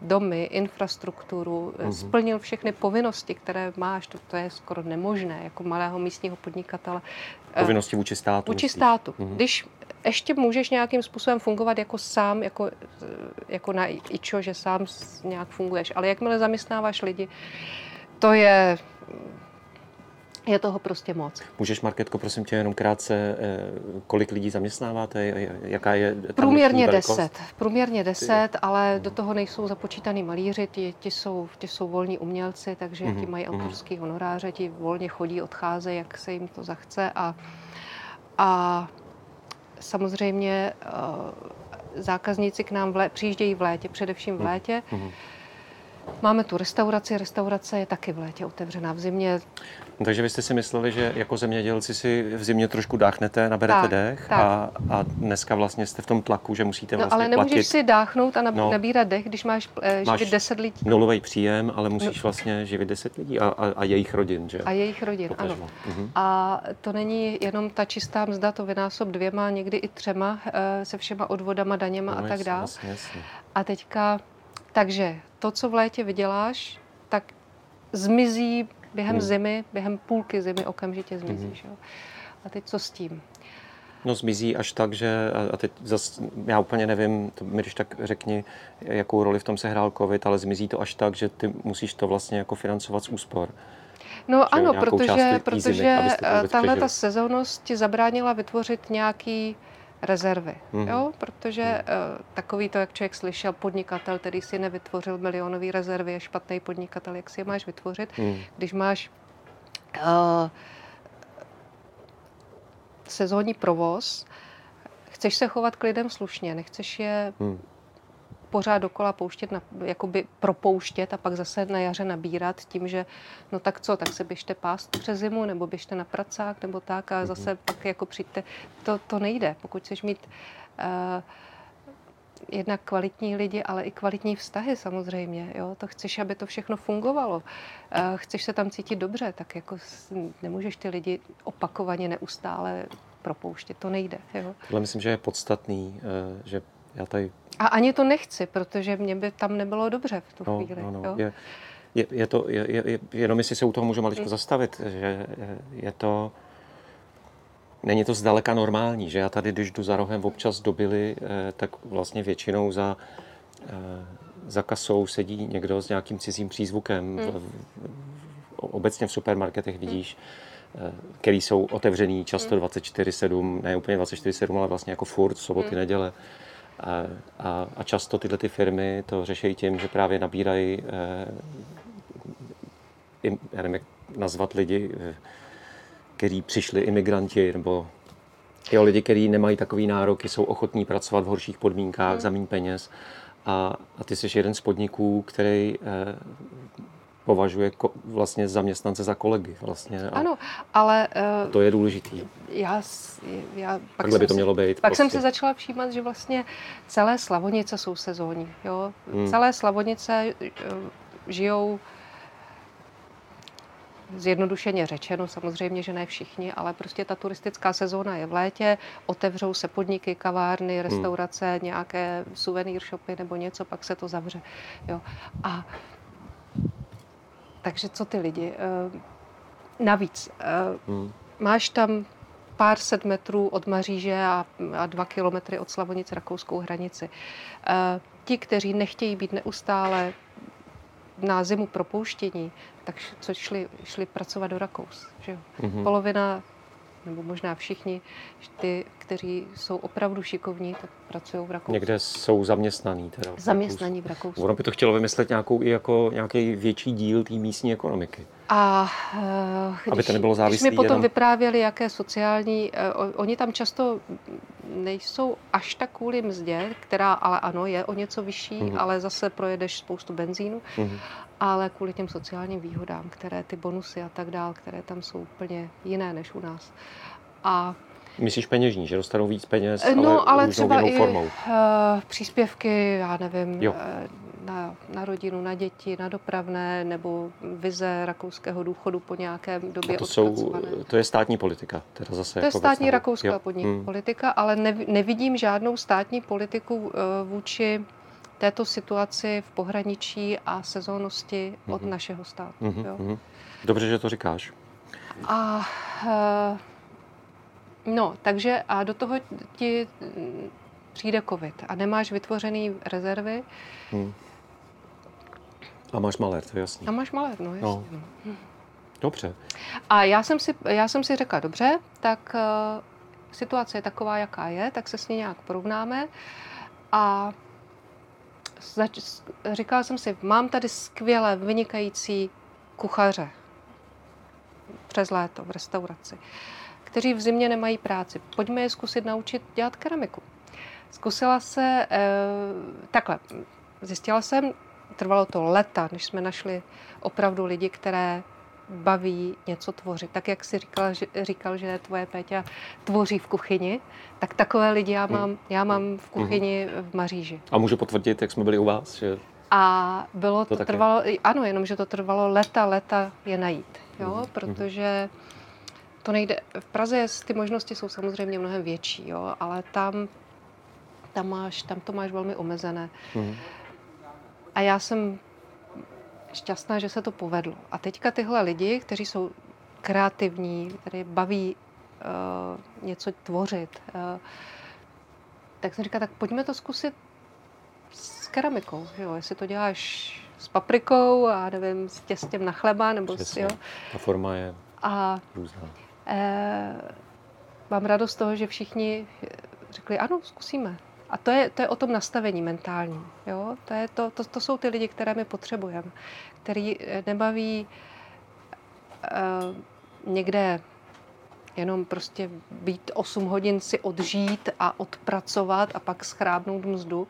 B: domy, infrastrukturu, mm-hmm. splnil všechny povinnosti, které máš, to, to je skoro nemožné jako malého místního podnikatele.
A: Povinnosti vůči státu.
B: Vůči státu. Mm-hmm. Když ještě můžeš nějakým způsobem fungovat jako sám, jako, jako na ičo, že sám nějak funguješ, ale jakmile zaměstnáváš lidi, to je je toho prostě moc.
A: Můžeš, Marketko, prosím tě, jenom krátce, eh, kolik lidí zaměstnáváte, jaká je
B: Průměrně deset, průměrně deset, ale do toho nejsou započítaný malíři, ti, ti, jsou, ti jsou volní umělci, takže mm-hmm. ti mají mhm. autorský honoráře, ti volně chodí, odcházejí, jak se jim to zachce a, a samozřejmě uh, zákazníci k nám v lé, přijíždějí v létě, především v mhm. létě. Mm-hmm. Máme tu restauraci, restaurace je taky v létě otevřená, v zimě.
A: No, takže vy jste si mysleli, že jako zemědělci si v zimě trošku dáchnete, naberete tak, dech tak. A, a dneska vlastně jste v tom tlaku, že musíte
B: no,
A: vlastně
B: ale nemůžeš platit... si dáchnout a nab- no, nabírat dech, když máš uh, živit máš 10 lidí.
A: nulový příjem, ale musíš no. vlastně živit 10 lidí a, a, a jejich rodin, že?
B: A jejich rodin, Potažmo. ano. Mhm. A to není jenom ta čistá mzda, to vynásob dvěma, někdy i třema, uh, se všema odvodama, daněma no, a tak dále. A teďka takže to, co v létě vyděláš, tak zmizí Během hmm. zimy, během půlky zimy okamžitě zmizíš. Hmm. Jo. A teď co s tím?
A: No zmizí až tak, že, a teď zas, já úplně nevím, to mi když tak řekni, jakou roli v tom se hrál covid, ale zmizí to až tak, že ty musíš to vlastně jako financovat z úspor.
B: No že ano, protože, protože tahle ta sezónnost ti zabránila vytvořit nějaký rezervy, mm-hmm. jo? protože uh, takový to, jak člověk slyšel, podnikatel, který si nevytvořil milionové rezervy, je špatný podnikatel, jak si je máš vytvořit, mm. když máš uh, sezónní provoz, chceš se chovat k lidem slušně, nechceš je hmm. Pořád dokola pouštět, na, jakoby propouštět a pak zase na jaře nabírat tím, že no tak co, tak se běžte pást přes zimu, nebo běžte na pracák, nebo tak a zase hmm. pak jako přijďte. To, to nejde, pokud chceš mít uh, jednak kvalitní lidi, ale i kvalitní vztahy samozřejmě. Jo? To chceš, aby to všechno fungovalo. Chceš se tam cítit dobře, tak jako nemůžeš ty lidi opakovaně neustále propouštět. To nejde. Jo?
A: Tohle myslím, že je podstatný, eh, že já tady...
B: A ani to nechci, protože mě by tam nebylo dobře v tu no, chvíli. No, no. Jo?
A: Je, je, je to, je, je, jenom jestli se u toho můžu maličko mm. zastavit, že je to není to zdaleka normální, že já tady, když jdu za rohem občas do Bily, eh, tak vlastně většinou za, eh, za kasou sedí někdo s nějakým cizím přízvukem. Hmm. Obecně v supermarketech vidíš, hmm. který jsou otevřený často hmm. 24-7, ne úplně 24-7, ale vlastně jako furt, soboty, hmm. neděle. A, a, a často tyhle ty firmy to řeší tím, že právě nabírají, eh, já nevím, jak nazvat lidi, eh, který přišli imigranti nebo jo, lidi, kteří nemají takový nároky, jsou ochotní pracovat v horších podmínkách hmm. za méně peněz. A, a ty jsi jeden z podniků, který eh, považuje ko, vlastně zaměstnance za kolegy. Vlastně.
B: A ano, ale...
A: Uh, to je důležitý.
B: Já, já pak
A: Takhle by to mělo být.
B: Pak prostě. jsem se začala všímat, že vlastně celé Slavonice jsou sezónní. Jo? Hmm. Celé Slavonice uh, žijou zjednodušeně řečeno, samozřejmě, že ne všichni, ale prostě ta turistická sezóna je v létě, otevřou se podniky, kavárny, hmm. restaurace, hmm. nějaké suvenýr shopy nebo něco, pak se to zavře. Jo. A takže co ty lidi? Eh, navíc, eh, hmm. máš tam pár set metrů od Maříže a, a dva kilometry od Slavonic rakouskou hranici. Eh, ti, kteří nechtějí být neustále na zimu propouštění, tak co šli, šli pracovat do Rakous. Že jo? Mm-hmm. Polovina, nebo možná všichni, ty, kteří jsou opravdu šikovní, tak pracují v Rakousku.
A: Někde jsou zaměstnaní. Teda
B: v zaměstnaní v Rakousku.
A: Ono by to chtělo vymyslet nějakou i jako nějaký větší díl té místní ekonomiky.
B: A uh,
A: Aby to nebylo závislé.
B: Když mi potom jenom... vyprávěli, jaké sociální, uh, oni tam často nejsou až tak kvůli mzdě, která ale ano, je o něco vyšší, mm-hmm. ale zase projedeš spoustu benzínu, mm-hmm. ale kvůli těm sociálním výhodám, které ty bonusy a tak dál, které tam jsou úplně jiné než u nás. A
A: Myslíš peněžní, že dostanou víc peněz, no, ale, ale třeba i formou. Uh,
B: příspěvky, já nevím, jo. Uh, na, na rodinu, na děti, na dopravné nebo vize rakouského důchodu po nějakém době
A: a to, jsou, to je státní politika. Teda zase
B: to jako je státní rakouská jo. podnik hmm. politika, ale ne, nevidím žádnou státní politiku uh, vůči této situaci v pohraničí a sezónnosti hmm. od našeho státu. Hmm. Jo. Hmm.
A: Dobře, že to říkáš.
B: A uh, no, takže a do toho ti přijde covid a nemáš vytvořený rezervy, hmm.
A: A máš malér, to je jasný.
B: A máš malér, no jasně. No. no.
A: Dobře.
B: A já jsem si, já jsem si řekla, dobře, tak uh, situace je taková, jaká je, tak se s ní nějak porovnáme. A zač- říkala jsem si, mám tady skvělé, vynikající kuchaře přes léto v restauraci, kteří v zimě nemají práci. Pojďme je zkusit naučit dělat keramiku. Zkusila se, uh, takhle, zjistila jsem, trvalo to leta, než jsme našli opravdu lidi, které baví něco tvořit. Tak jak jsi říkal, že, říkal, že tvoje Péťa tvoří v kuchyni, tak takové lidi já mám, hmm. já mám v kuchyni v Maříži.
A: A můžu potvrdit, jak jsme byli u vás, že
B: a bylo to, to trvalo, ano, jenom, že to trvalo leta, leta je najít, jo, mm. protože to nejde, v Praze ty možnosti jsou samozřejmě mnohem větší, jo, ale tam, tam, máš, tam to máš velmi omezené. Mm. A já jsem šťastná, že se to povedlo. A teďka tyhle lidi, kteří jsou kreativní, který baví uh, něco tvořit, uh, tak jsem říkala, tak pojďme to zkusit s keramikou, že jo? jestli to děláš s paprikou a nevím, s těstěm na chleba, nebo
A: Přesně.
B: s, jo.
A: Ta forma je
B: A
A: různá.
B: eh, mám radost z toho, že všichni řekli, ano, zkusíme. A to je, to je o tom nastavení mentálním. Jo? To, je to, to, to jsou ty lidi, které my potřebujeme, který eh, nebaví eh, někde jenom prostě být 8 hodin si odžít a odpracovat a pak schrábnout mzdu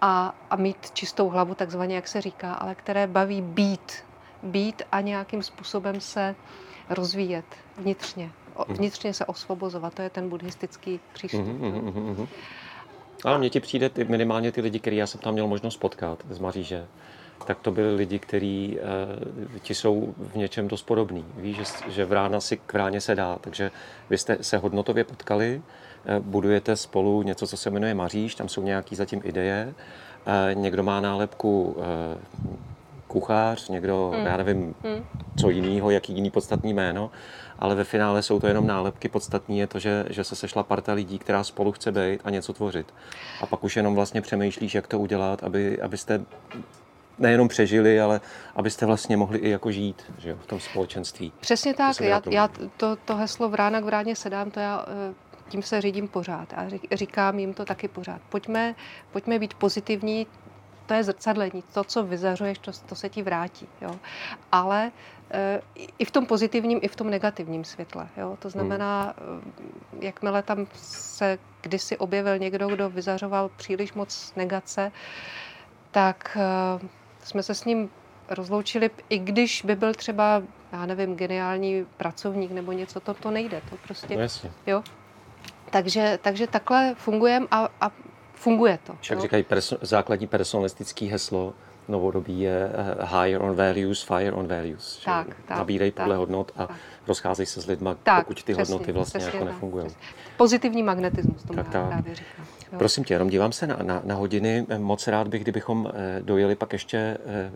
B: a, a mít čistou hlavu, takzvaně, jak se říká, ale které baví být. Být a nějakým způsobem se rozvíjet vnitřně. O- Vnitřně se osvobozovat, to je ten buddhistický přístup.
A: Mhm, mhm, mhm, mhm. Ale mně ti přijde ty, minimálně ty lidi, který já jsem tam měl možnost potkat z Maříže, tak to byli lidi, kteří uh, ti jsou v něčem dost podobný. Víš, že, že vrána si k vráně se dá, takže vy jste se hodnotově potkali, uh, budujete spolu něco, co se jmenuje Maříž, tam jsou nějaký zatím ideje, uh, někdo má nálepku uh, kuchař, někdo,
B: Hmm.
A: já nevím, co jiného, jaký jiný podstatný jméno, ale ve finále jsou to jenom nálepky. Podstatný je to, že, že se sešla parta lidí, která spolu chce být a něco tvořit. A pak už jenom vlastně přemýšlíš, jak to udělat, aby, abyste nejenom přežili, ale abyste vlastně mohli i jako žít že jo, v tom společenství.
B: Přesně tak.
A: se
B: Já, já to, to heslo vrána k vráně sedám, to já eh, tím se řídím pořád a říkám jim to taky pořád. Pojďme, pojďme být pozitivní, to je zrcadlení. To, co vyzařuješ, to, to se ti vrátí. Jo? Ale eh, i- v tom pozitivním, i v tom negativním světle. Jo? To znamená, eh, jakmile tam se kdysi objevil někdo, kdo vyzařoval příliš moc negace, tak eh, jsme se s ním rozloučili, i když by byl třeba, já nevím, geniální pracovník nebo něco, to, to nejde. To prostě,
A: No jasně.
B: jo. Takže, takže takhle fungujeme a, a funguje to.
A: Však
B: jo.
A: říkají, perso- základní personalistický heslo novodobí je eh, higher on values, fire on values. že
B: Tak, tak,
A: Nabírej podle
B: tak,
A: hodnot a
B: tak.
A: rozcházej se s lidma,
B: Tak,
A: pokud ty
B: přesně,
A: hodnoty vlastně
B: přesně
A: jako nefungují.
B: Pozitivní magnetismus, tomu
A: Tak,
B: já
A: tak.
B: právě říkám. Jo.
A: Prosím tě, jenom dívám se na, na, na hodiny. Moc rád bych, kdybychom eh, dojeli pak ještě eh,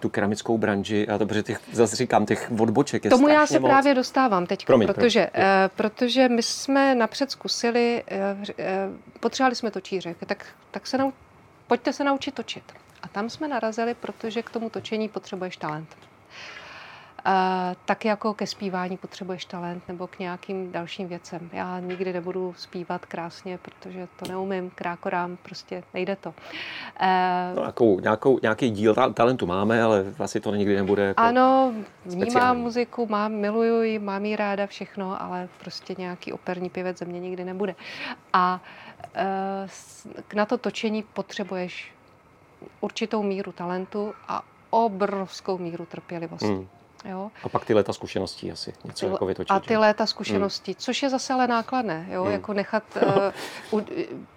A: tu keramickou branži. A to, protože těch, zase říkám, těch odboček je
B: Tomu já se
A: moc.
B: právě dostávám teď, protože,
A: promiň.
B: eh, protože my jsme napřed zkusili, potřebovali jsme točíře, tak, tak se nau, pojďte se naučit točit. A tam jsme narazili, protože k tomu točení potřebuješ talent. Uh, tak jako ke zpívání potřebuješ talent nebo k nějakým dalším věcem. Já nikdy nebudu zpívat krásně, protože to neumím, krákorám, prostě nejde to. Uh,
A: No, nějakou, nějakou, nějaký díl ta- talentu máme, ale asi to nikdy nebude jako...
B: Ano, vnímám
A: speciální.
B: muziku, mám, miluju ji, mám ji ráda všechno, ale prostě nějaký operní pěvec ze mě nikdy nebude. A s- na to točení potřebuješ určitou míru talentu a obrovskou míru trpělivosti.
A: Hmm.
B: Jo?
A: A pak ty leta zkušeností asi. Něco jako vytočit.
B: a ty léta zkušeností, což je zase ale nákladné, jo?
A: Hmm.
B: jako nechat uh, u,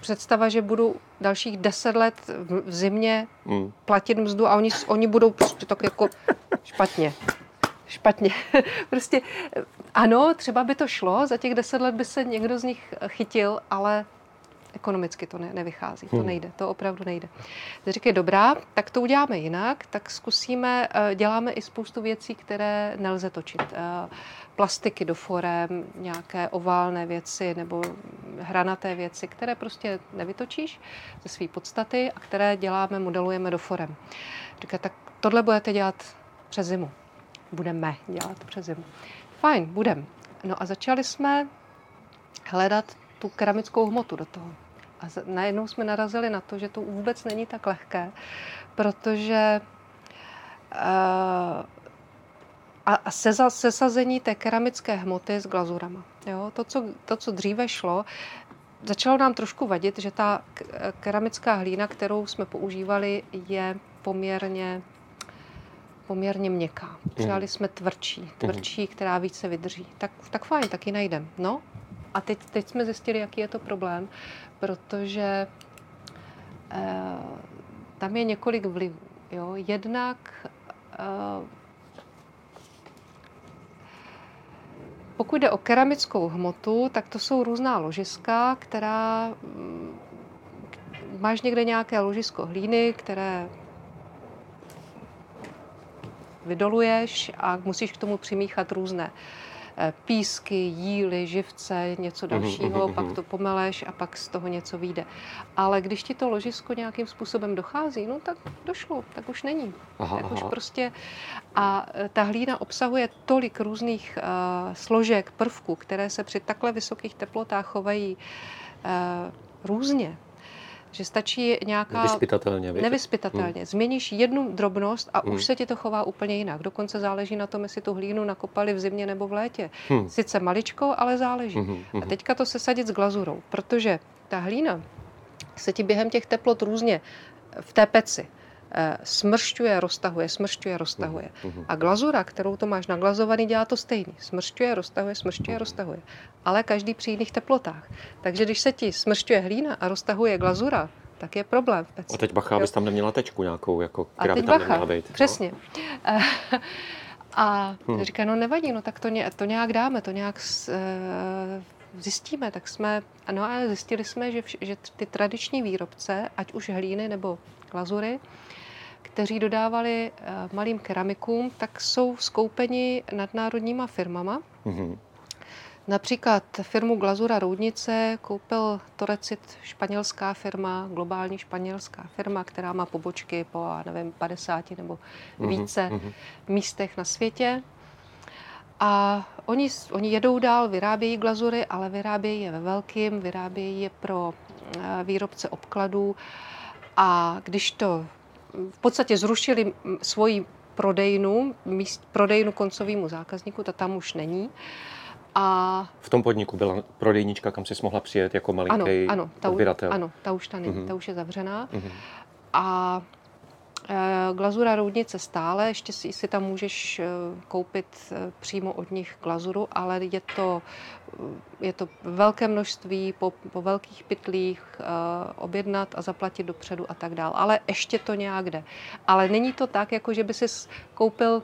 B: představa, že budu dalších deset let v, v zimě
A: Hmm.
B: platit mzdu a oni, oni budou prostě tak jako špatně. Špatně. (laughs) prostě eh, ano, třeba by to šlo, za těch deset let by se někdo z nich chytil, ale ekonomicky to ne, nevychází, to
A: Hmm.
B: nejde, to opravdu nejde. Říkají, dobrá, tak to uděláme jinak, tak zkusíme, eh, děláme i spoustu věcí, které nelze točit. Eh, Plastiky do forem, nějaké oválné věci nebo hranaté věci, které prostě nevytočíš ze své podstaty a které děláme, modelujeme do forem. Říká, tak tohle budete dělat přes zimu. Budeme dělat přes zimu. Fajn, budem. No a začali jsme hledat tu keramickou hmotu do toho. A najednou jsme narazili na to, že to vůbec není tak lehké, protože uh, a, a seza, sesazení té keramické hmoty s glazurama. Jo? To, co, to, co dříve šlo, začalo nám trošku vadit, že ta keramická hlína, kterou jsme používali, je poměrně poměrně měkká. Přijali jsme tvrdší, tvrdší, která více vydrží. Tak, tak fajn, tak ji najdem. No a teď, teď jsme zjistili, jaký je to problém, protože eh, tam je několik vlivů. Jo? Jednak eh, pokud jde o keramickou hmotu, tak to jsou různá ložiska, která mm, máš někde nějaké ložisko hlíny, které vydoluješ a musíš k tomu přimíchat různé Eh, písky, jíly, živce, něco mhm, dalšího, mm-hmm. pak to pomeleš a pak z toho něco vyjde. Ale když ti to ložisko nějakým způsobem dochází, no tak došlo, tak už není. Aha, tak aha. už prostě a eh, ta hlína obsahuje tolik různých uh, složek, prvků, které se při takhle vysokých teplotách chovají uh, různě, že stačí nějaká...
A: Nevyspytatelně.
B: Nevyspytatelně. Hmm. Změníš jednu drobnost a hmm. už se ti to chová úplně jinak. Dokonce záleží na tom, jestli tu hlínu nakopali v zimě nebo v létě. Hmm. Sice maličko, ale záleží. Hmm. Hmm. A teďka to se sadit s glazurou, protože ta hlína se ti během těch teplot různě v té peci smršťuje, roztahuje, smršťuje, roztahuje. Hmm. A glazura, kterou to máš naglazovaný, dělá to stejný. Smršťuje, roztahuje, smršťuje, roztahuje ale každý při jiných teplotách. Takže když se ti smršťuje hlína a roztahuje glazura, tak je problém v peci.
A: A teď bacha, abys tam neměla tečku nějakou, jako, která a teď by tam bacha, neměla být.
B: Přesně. No? (laughs) A hmm. říká, no nevadí, no tak to, ně, to nějak dáme, to nějak uh, zjistíme. Tak jsme, no a zjistili jsme, že, že ty tradiční výrobce, ať už hlíny nebo glazury, kteří dodávali uh, malým keramikům, tak jsou skoupeni nadnárodníma firmama. Hmm. Například firmu Glazura Roudnice koupil Torecit španělská firma, globální španělská firma, která má pobočky po, nevím, 50 nebo mhm, více uh-huh. místech na světě. A oni, oni jedou dál, vyrábějí glazury, ale vyrábějí je ve velkým, vyrábějí je pro eh, výrobce obkladů. A když to v podstatě zrušili svoji prodejnu, míst, prodejnu koncovému zákazníku, ta tam už není,
A: a... V tom podniku byla prodejnička, kam jsi mohla přijet jako malinký ano, ano, ta, odběratel.
B: Ano, ta už ta není, mm-hmm. ta už je zavřená. Mm-hmm. A glazura Roudnice stále, ještě si, si tam můžeš e, koupit e, přímo od nich glazuru, ale je to, je to velké množství po, po velkých pytlích objednat a zaplatit dopředu a tak dál. Ale ještě to nějak jde. Ale není to tak, jako že by si koupil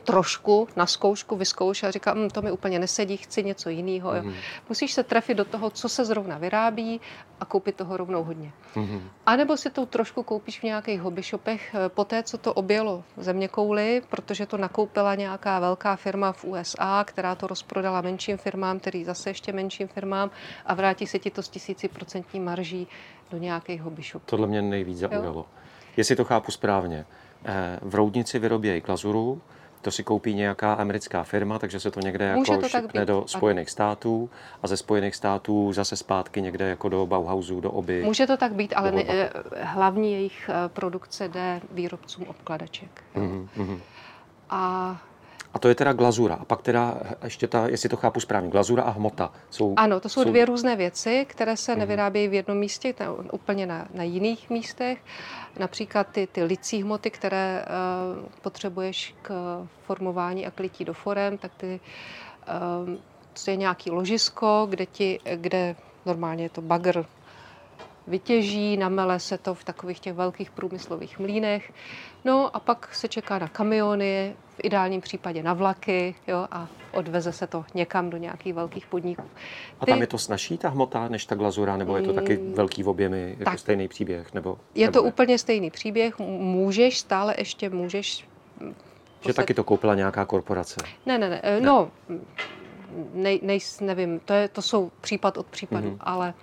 B: trošku na zkoušku vyzkoušel a říkal, hm, to mi úplně nesedí, chci něco jiného. Mm-hmm. Musíš se trefit do toho, co se zrovna vyrábí a koupit toho rovnou hodně. Mm-hmm. A nebo si to trošku koupíš v nějakých hobby shopech eh, po té, co to objelo země kouly, protože to nakoupila nějaká velká firma v USA, která to rozprodala menším firmám, který zase ještě menším firmám a vrátí se ti to s tisíciprocentní marží do nějakých hobby shopů.
A: Tohle mě nejvíc zaujalo. Jo? Jestli to chápu správně, eh, v Roudnici vyrobějí glazuru, to si koupí nějaká americká firma, takže se to někde jako to šipne do Spojených států a ze Spojených států zase zpátky někde jako do Bauhausu, do oby.
B: Může to tak být, ale ne, eh, hlavní jejich eh, produkce jde výrobcům obkladaček. Mm-hmm.
A: A a to je teda glazura. A pak teda ještě ta, jestli to chápu správně, glazura a hmota.
B: Jsou, ano, to jsou, jsou dvě různé věci, které se mm. nevyrábějí v jednom místě, na, úplně na, na jiných místech. Například ty, ty licí hmoty, které uh, potřebuješ k formování a klití do forem, tak ty, uh, to je nějaký ložisko, kde, ti, kde normálně je to bagr vytěží, namele se to v takových těch velkých průmyslových mlínech. No a pak se čeká na kamiony, v ideálním případě na vlaky jo, a odveze se to někam do nějakých velkých podniků. Ty...
A: A tam je to snažší ta hmota než ta glazura, nebo je to taky mm, velký v objemy, jako tak. stejný příběh? Nebo,
B: je nebo to ne? úplně stejný příběh, můžeš, stále ještě můžeš...
A: Že taky to koupila nějaká korporace?
B: Ne, ne, ne, ne. no, nej, nej, nevím, to, je, to jsou případ od případu, mm-hmm. ale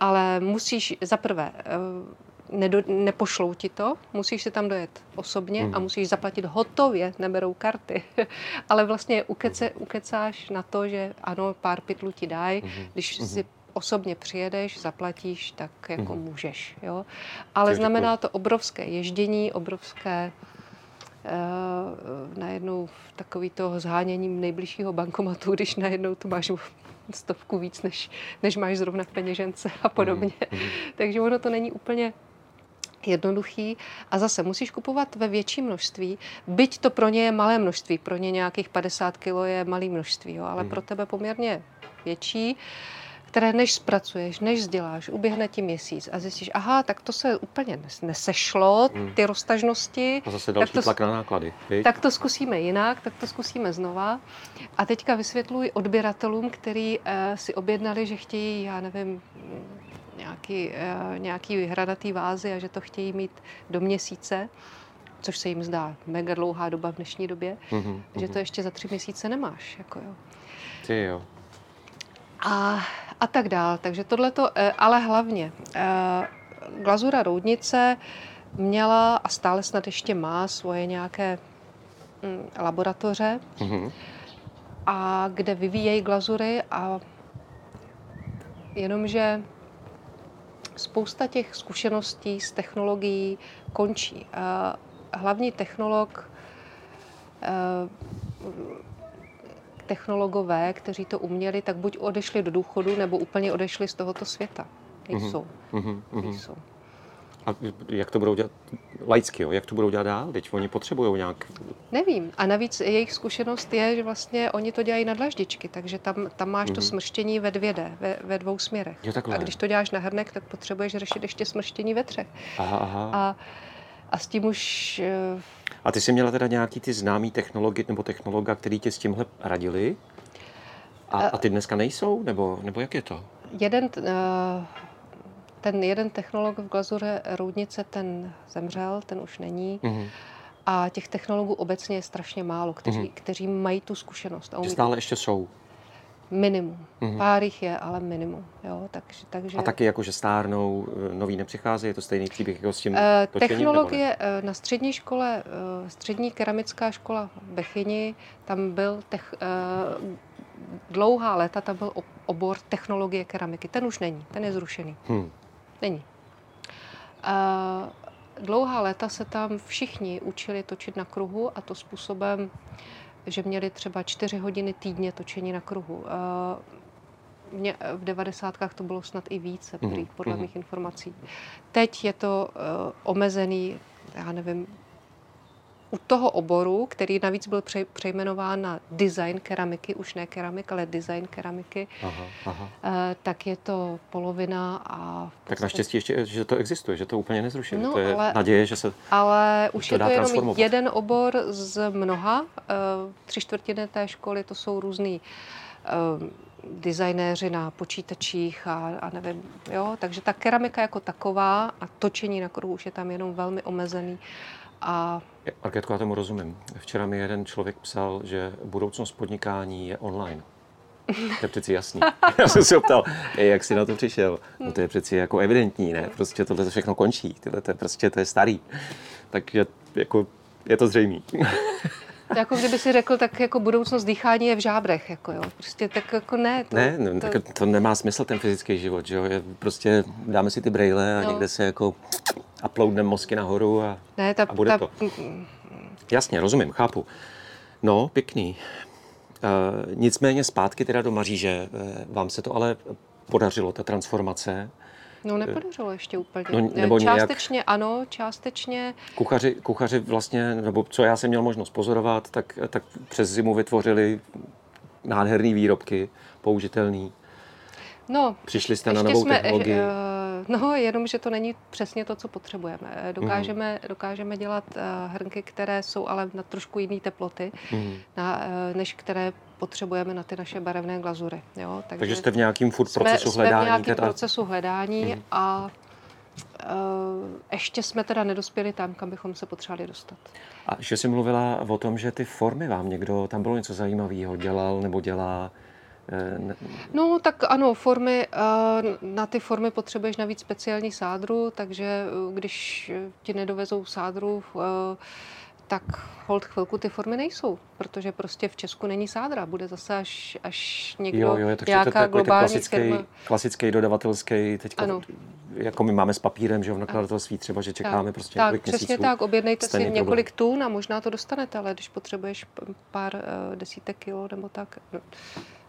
B: ale musíš za prvé eh, nedo, nepošlou ti to, musíš si tam dojet osobně mm. a mhm. musíš zaplatit hotově, neberou karty. (laughs) Ale vlastně ukece, ukecáš na to, že ano, pár pytlů ti dají, mm. když mm. si osobně přijedeš, zaplatíš, tak jako mm. můžeš. Jo? Ale Což znamená děkuji. to obrovské ježdění, obrovské uh, najednou takový to zháněním nejbližšího bankomatu, když najednou tu máš stovku víc, než, než máš zrovna v peněžence a podobně. Mm. (laughs) Takže ono to není úplně jednoduchý a zase musíš kupovat ve větším množství, byť to pro ně je malé množství, pro ně nějakých 50 kg je malé množství, jo, ale mm. pro tebe poměrně větší které než zpracuješ, než vzděláš, uběhne ti měsíc a zjistíš, aha, tak to se úplně nesešlo, hmm. ty roztažnosti.
A: A zase další tak to, tlak na náklady.
B: Viď? Tak to zkusíme jinak, tak to zkusíme znova. A teďka vysvětluji odběratelům, kteří uh, si objednali, že chtějí, já nevím, nějaký, uh, nějaký vyhradatý vázy a že to chtějí mít do měsíce což se jim zdá mega dlouhá doba v dnešní době, mm-hmm. že to ještě za tři měsíce nemáš. Jako jo.
A: Ty jo.
B: A, a tak dál. Takže tohle to, eh, ale hlavně eh, glazura roudnice měla a stále snad ještě má svoje nějaké mm, laboratoře, mm-hmm. a kde vyvíjejí glazury a jenomže spousta těch zkušeností s technologií končí. Hlavní technolog, eh, technologové, kteří to uměli, tak buď odešli do důchodu, nebo úplně odešli z tohoto světa. Nejsou. Mm-hmm. Nejsou.
A: A jak to budou dělat laicky, jo? jak to budou dělat dál? Teď oni potřebují nějak...
B: Nevím. A navíc jejich zkušenost je, že vlastně oni to dělají na dlaždičky, takže tam, tam máš mm-hmm. to mhm. smrštění ve dvě D, ve, ve dvou směrech.
A: Jo,
B: a když to děláš na hrnek, tak potřebuješ řešit ještě smrštění ve třech.
A: Aha, aha.
B: A, a s tím už...
A: Eh, a ty jsi měla teda nějaký ty známý technologi nebo technologa, který tě s tímhle radili? A, a ty dneska nejsou? Nebo, nebo jak je to?
B: Jeden, uh, ten jeden technolog v glazuře Roudnice, ten zemřel, ten už není. Mm-hmm. A těch technologů obecně je strašně málo, kteří, mm-hmm. kteří mají tu zkušenost.
A: A umí... Stále ještě jsou.
B: Minimum. Mm-hmm. Pár jich je, ale minimum. Jo, takže, takže...
A: A taky jako, že stárnou, eh, noví nepřichází, je to stejný příběh jako s tím uh,
B: točením, Technologie uh, na střední škole, střední keramická škola v Bechyni, tam byl tech, uh, dlouhá léta, tam byl obor technologie keramiky. Ten už není, ten je zrušený. Hmm. Není. Uh, dlouhá léta se tam všichni učili točit na kruhu a to způsobem, že měli třeba čtyři hodiny týdně točení na kruhu. Uh, mě, v devadesátkách to bylo snad i více, mm-hmm. podle mm-hmm. mých informací. Teď je to uh, omezený, já nevím, u toho oboru, který navíc byl přejmenován na design keramiky, už ne keramik, ale design keramiky, aha, aha. Eh, tak je to polovina a...
A: Podstatě... Tak naštěstí ještě, že to existuje, že to úplně nezrušili. No, to je ale, naděje, že se
B: Ale už to je to jenom jeden obor z mnoha. Eh, tři čtvrtiny té školy to jsou různý eh, designéři na počítačích a, a nevím, jo, takže ta keramika jako taková a točení na kruhu už je tam jenom velmi omezený a...
A: Marketko, já tomu rozumím. Včera mi jeden člověk psal, že budoucnost podnikání je online. To je přeci jasný. (laughs) Já jsem se optal, jak jsi na to přišel. No to je přeci jako evidentní, ne? Prostě tohle všechno končí. Tyhle to je prostě to je starý. Takže jako je to zřejmý.
B: To jako kdyby si řekl, tak jako budoucnost dýchání je v žábrech, jako jo. Prostě tak jako ne.
A: To, ne, no, to... Tak to nemá smysl ten fyzický život, že jo. Je prostě dáme si ty brejle a no. někde se jako uploadneme mozky nahoru a,
B: ne, ta,
A: a bude
B: ta...
A: to. Jasně, rozumím, chápu. No, pěkný. Uh, nicméně zpátky teda do Maříže. Uh, vám se to ale podařilo, ta transformace.
B: No nepodařilo ještě úplně. No, nebo částečně nějak... ano, částečně.
A: Kuchaři, kuchaři vlastně, nebo co já jsem měl možnost pozorovat, tak, tak přes zimu vytvořili nádherné výrobky, použitelný.
B: No,
A: Přišli jste na novou jsme, technologii.
B: Uh, no, jenom, že to není přesně to, co potřebujeme. Eh, dokážeme, mm. dokážeme dělat hrnky, které jsou ale na trošku jiné teploty, mm. na, než které potřebujeme na ty naše barevné glazury. Jo?
A: Takže, Takže jste v nějakém furt procesu jsme, hledání?
B: Jsme v nějakém teda... procesu hledání mm. a ještě jsme teda nedospěli tam, kam bychom se potřebovali dostat.
A: A že jsi mluvila o tom, že ty formy vám někdo, tam bylo něco zajímavého, dělal nebo dělá,
B: eh, No, tak ano, formy, eh, na ty formy potřebuješ navíc speciální sádru, takže když ti nedovezou sádru, tak hold chvilku ty formy nejsou, protože prostě v Česku není sádra. Bude zase až, až někdo, jo, jo, nějaká to globální
A: klasický,
B: firma.
A: klasický dodavatelský, teďka, ano. jako my máme s papírem, že v nakladatelství třeba, že čekáme tak, prostě
B: tak,
A: několik
B: přesně
A: měsíců.
B: tak, objednejte si několik tun a možná to dostanete, ale když potřebuješ pár desítek kilo nebo tak, no,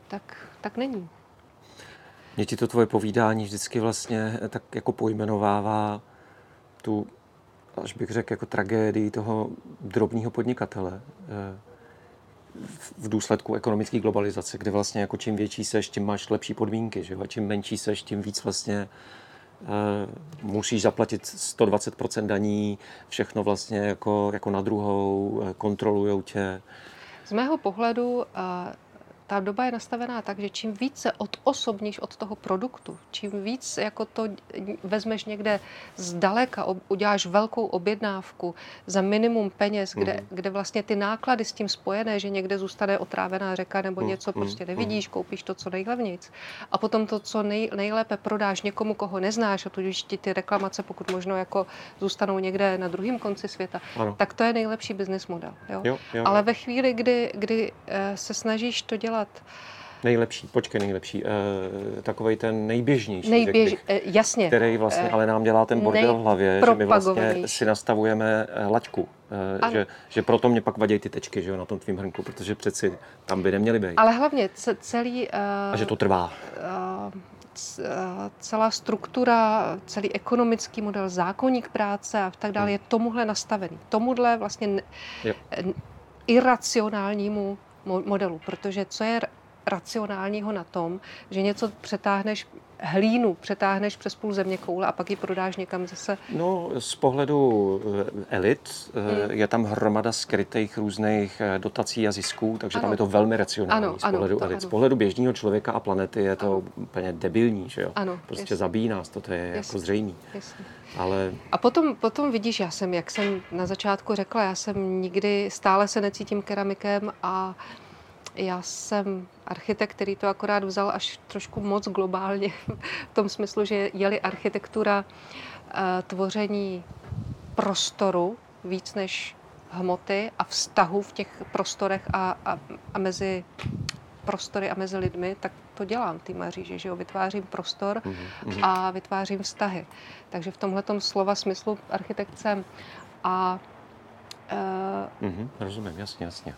B: tak, tak není.
A: Mě ti to tvoje povídání vždycky vlastně tak jako pojmenovává tu až bych řekl, jako tragédii toho drobního podnikatele eh, v důsledku ekonomické globalizace, kde vlastně jako čím větší seš, tím máš lepší podmínky, že? a čím menší seš, tím víc vlastně uh, musíš zaplatit 120% daní, všechno vlastně jako, jako na druhou, eh, kontrolujou tě.
B: Z mého pohledu uh, ta doba je nastavená tak, že čím více odosobníš od toho produktu, čím víc jako to vezmeš někde zdaleka, uděláš velkou objednávku za minimum peněz, kde, mm. kde vlastně ty náklady s tím spojené, že někde zůstane otrávená řeka nebo mm. něco prostě mhm. nevidíš, koupíš to, co nejlevnějc. A potom to, co nej, nejlépe prodáš někomu, koho neznáš, a tudíž ti ty reklamace, pokud možno jako zůstanou někde na druhém konci světa, ano. tak to je nejlepší business model. Jo? Jo, jo. Ale ve chvíli, kdy, kdy eh, se snažíš to dělat
A: Nejlepší, počkej, nejlepší. E, takovej ten nejběžnější,
B: Nejběž, bych, e, jasně.
A: který vlastně e, ale nám dělá ten bordel v hlavě, že my vlastně si nastavujeme laťku. E, že, že proto mě pak vadí ty tečky že jo, na tom tvým hrnku, protože přeci tam by neměly být.
B: Ale hlavně celý...
A: Uh, A že to trvá. Uh,
B: celá struktura, celý ekonomický model, zákonník práce a tak dále hmm. je tomuhle nastavený. Tomuhle vlastně jo. iracionálnímu modelu, protože co je racionálního na tom, že něco přetáhneš hlínu přetáhneš přes půl země koule a pak ji prodáš někam zase?
A: No, z pohledu eh, elit eh, hmm. je tam hromada skrytých různých eh, dotací a zisků, takže ano. tam je to velmi racionální ano, z pohledu ano, elit. Ano. Z pohledu běžného člověka a planety je to ano. úplně debilní, že jo? Ano, prostě jasný. zabíjí nás to, to je jasný. jako zřejmý. Jasný. Ale...
B: A potom, potom vidíš, já jsem, jak jsem na začátku řekla, já jsem nikdy, stále se necítím keramikem a já jsem architekt, který to akorát vzal až trošku moc globálně, v tom smyslu, že je-li architektura eh, tvoření prostoru víc než hmoty a vztahu v těch prostorech a, a, a mezi prostory a mezi lidmi, tak to dělám ty Maříži, že jo, vytvářím prostor mm-hmm. a vytvářím vztahy. Takže v tomhle slova smyslu architekt jsem. A,
A: uh, mm-hmm, rozumím, jasně, jasně.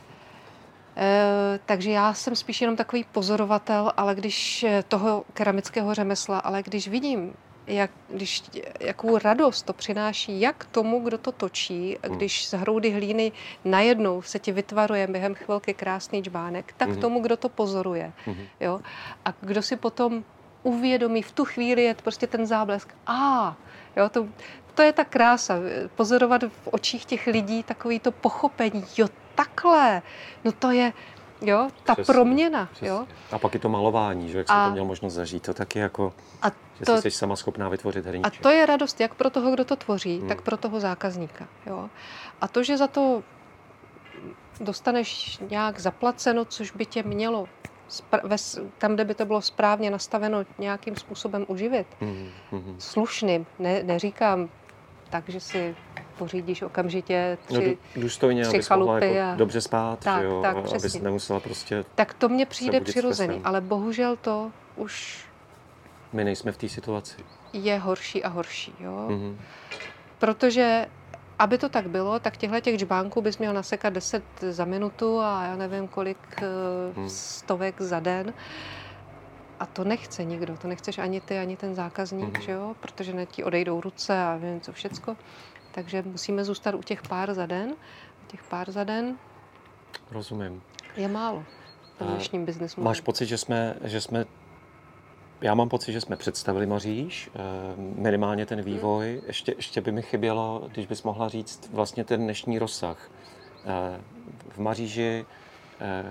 B: Eh, takže já jsem spíš jenom takový pozorovatel, ale když eh, toho keramického řemesla, ale když vidím, jak, když, jakou radost to přináší jak tomu, kdo to točí, hmm. když z hroudy hlíny najednou se ti vytvaruje během chvilky krásný čbánek, tak hmm. tomu, kdo to pozoruje. Hmm. Jo? A kdo si potom uvědomí, v tu chvíli je prostě ten záblesk. A, jo, to, to je ta krása, pozorovat v očích těch lidí takový to pochopení, jo, takhle, no to je, jo, ta přesně, proměna, přesně. jo.
A: A pak je to malování, že jak jsem to měl možnost zažít, to taky jako, a že to, jsi sama schopná vytvořit hrníček.
B: A to je radost jak pro toho, kdo to tvoří, hmm. tak pro toho zákazníka, jo. A to, že za to dostaneš nějak zaplaceno, což by tě mělo tam, kde by to bylo správně nastaveno, nějakým způsobem uživit. Mm-hmm. Slušným, ne, neříkám tak, že si pořídíš okamžitě no, tři, no, důstojně, tři chalupy.
A: Jako a... dobře spát, tak, jo, tak, abys nemusela prostě
B: Tak to mně přijde přirozený, ale bohužel to už...
A: My nejsme v té situaci.
B: Je horší a horší, jo. Mm-hmm. Protože aby to tak bylo, tak těchto těch džbánků bys měl nasekat 10 za minutu a já nevím kolik hmm. stovek za den. A to nechce nikdo, to nechceš ani ty, ani ten zákazník, hmm. že jo? protože ne ti odejdou ruce a nevím co všecko. Takže musíme zůstat u těch pár za den. Těch pár za den
A: Rozumím.
B: je málo v dnešním biznesu.
A: Máš pocit, že jsme, že jsme já mám pocit, že jsme představili Maříž, eh, minimálně ten vývoj. Ještě, ještě by mi chybělo, když bys mohla říct vlastně ten dnešní rozsah. Eh, v Maříži,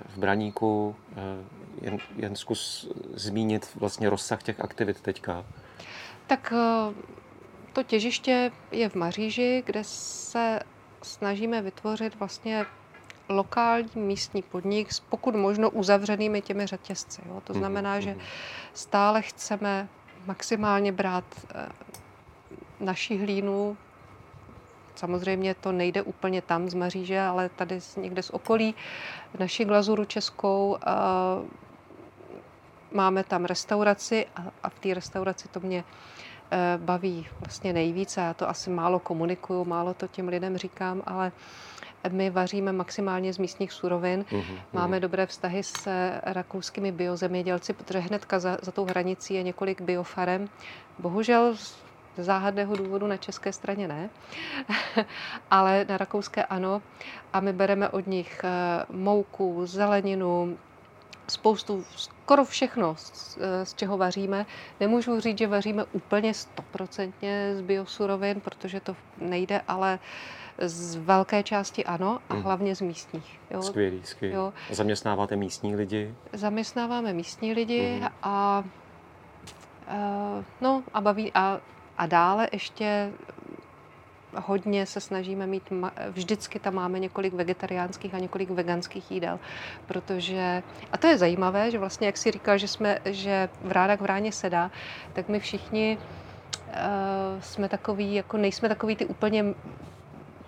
A: v Braníku, jen, jen zkus zmínit vlastně rozsah těch aktivit teďka.
B: Tak to těžiště je v Maříži, kde se snažíme vytvořit vlastně lokální místní podnik s pokud možno uzavřenými těmi řetězci. Jo? To mhm, znamená, že mhm. stále chceme maximálně brát eh, naši hlínu, samozřejmě to nejde úplně tam z Maříže, ale tady někde z okolí, naši glazuru českou, máme tam restauraci a v té restauraci to mě eh, baví vlastně nejvíce. Já to asi málo komunikuju, málo to těm lidem říkám, ale my vaříme maximálně z místních surovin. Mm-hmm. Máme dobré vztahy s rakouskými biozemědělci, protože hnedka za, za tou hranicí je několik biofarem. Bohužel záhadného důvodu na české straně ne, (laughs) ale na rakouské ano. A my bereme od nich eh, mouku, zeleninu, spoustu, skoro všechno, z, eh, z čeho vaříme. Nemůžu říct, že vaříme úplně stoprocentně z biosurovin, protože to nejde, ale Z velké části ano a hmm. hlavně z místních.
A: Jo. Skvělý, skvělý. Jo. Zaměstnáváte místní lidi?
B: Zaměstnáváme místní lidi hmm. a, uh, no, a baví a, a dále ještě hodně se snažíme mít, vždycky tam máme několik vegetariánských a několik veganských jídel, protože, a to je zajímavé, že vlastně, jak si říkal, že jsme, že v rádách v ráně sedá, tak my všichni uh, jsme takový, jako nejsme takový ty úplně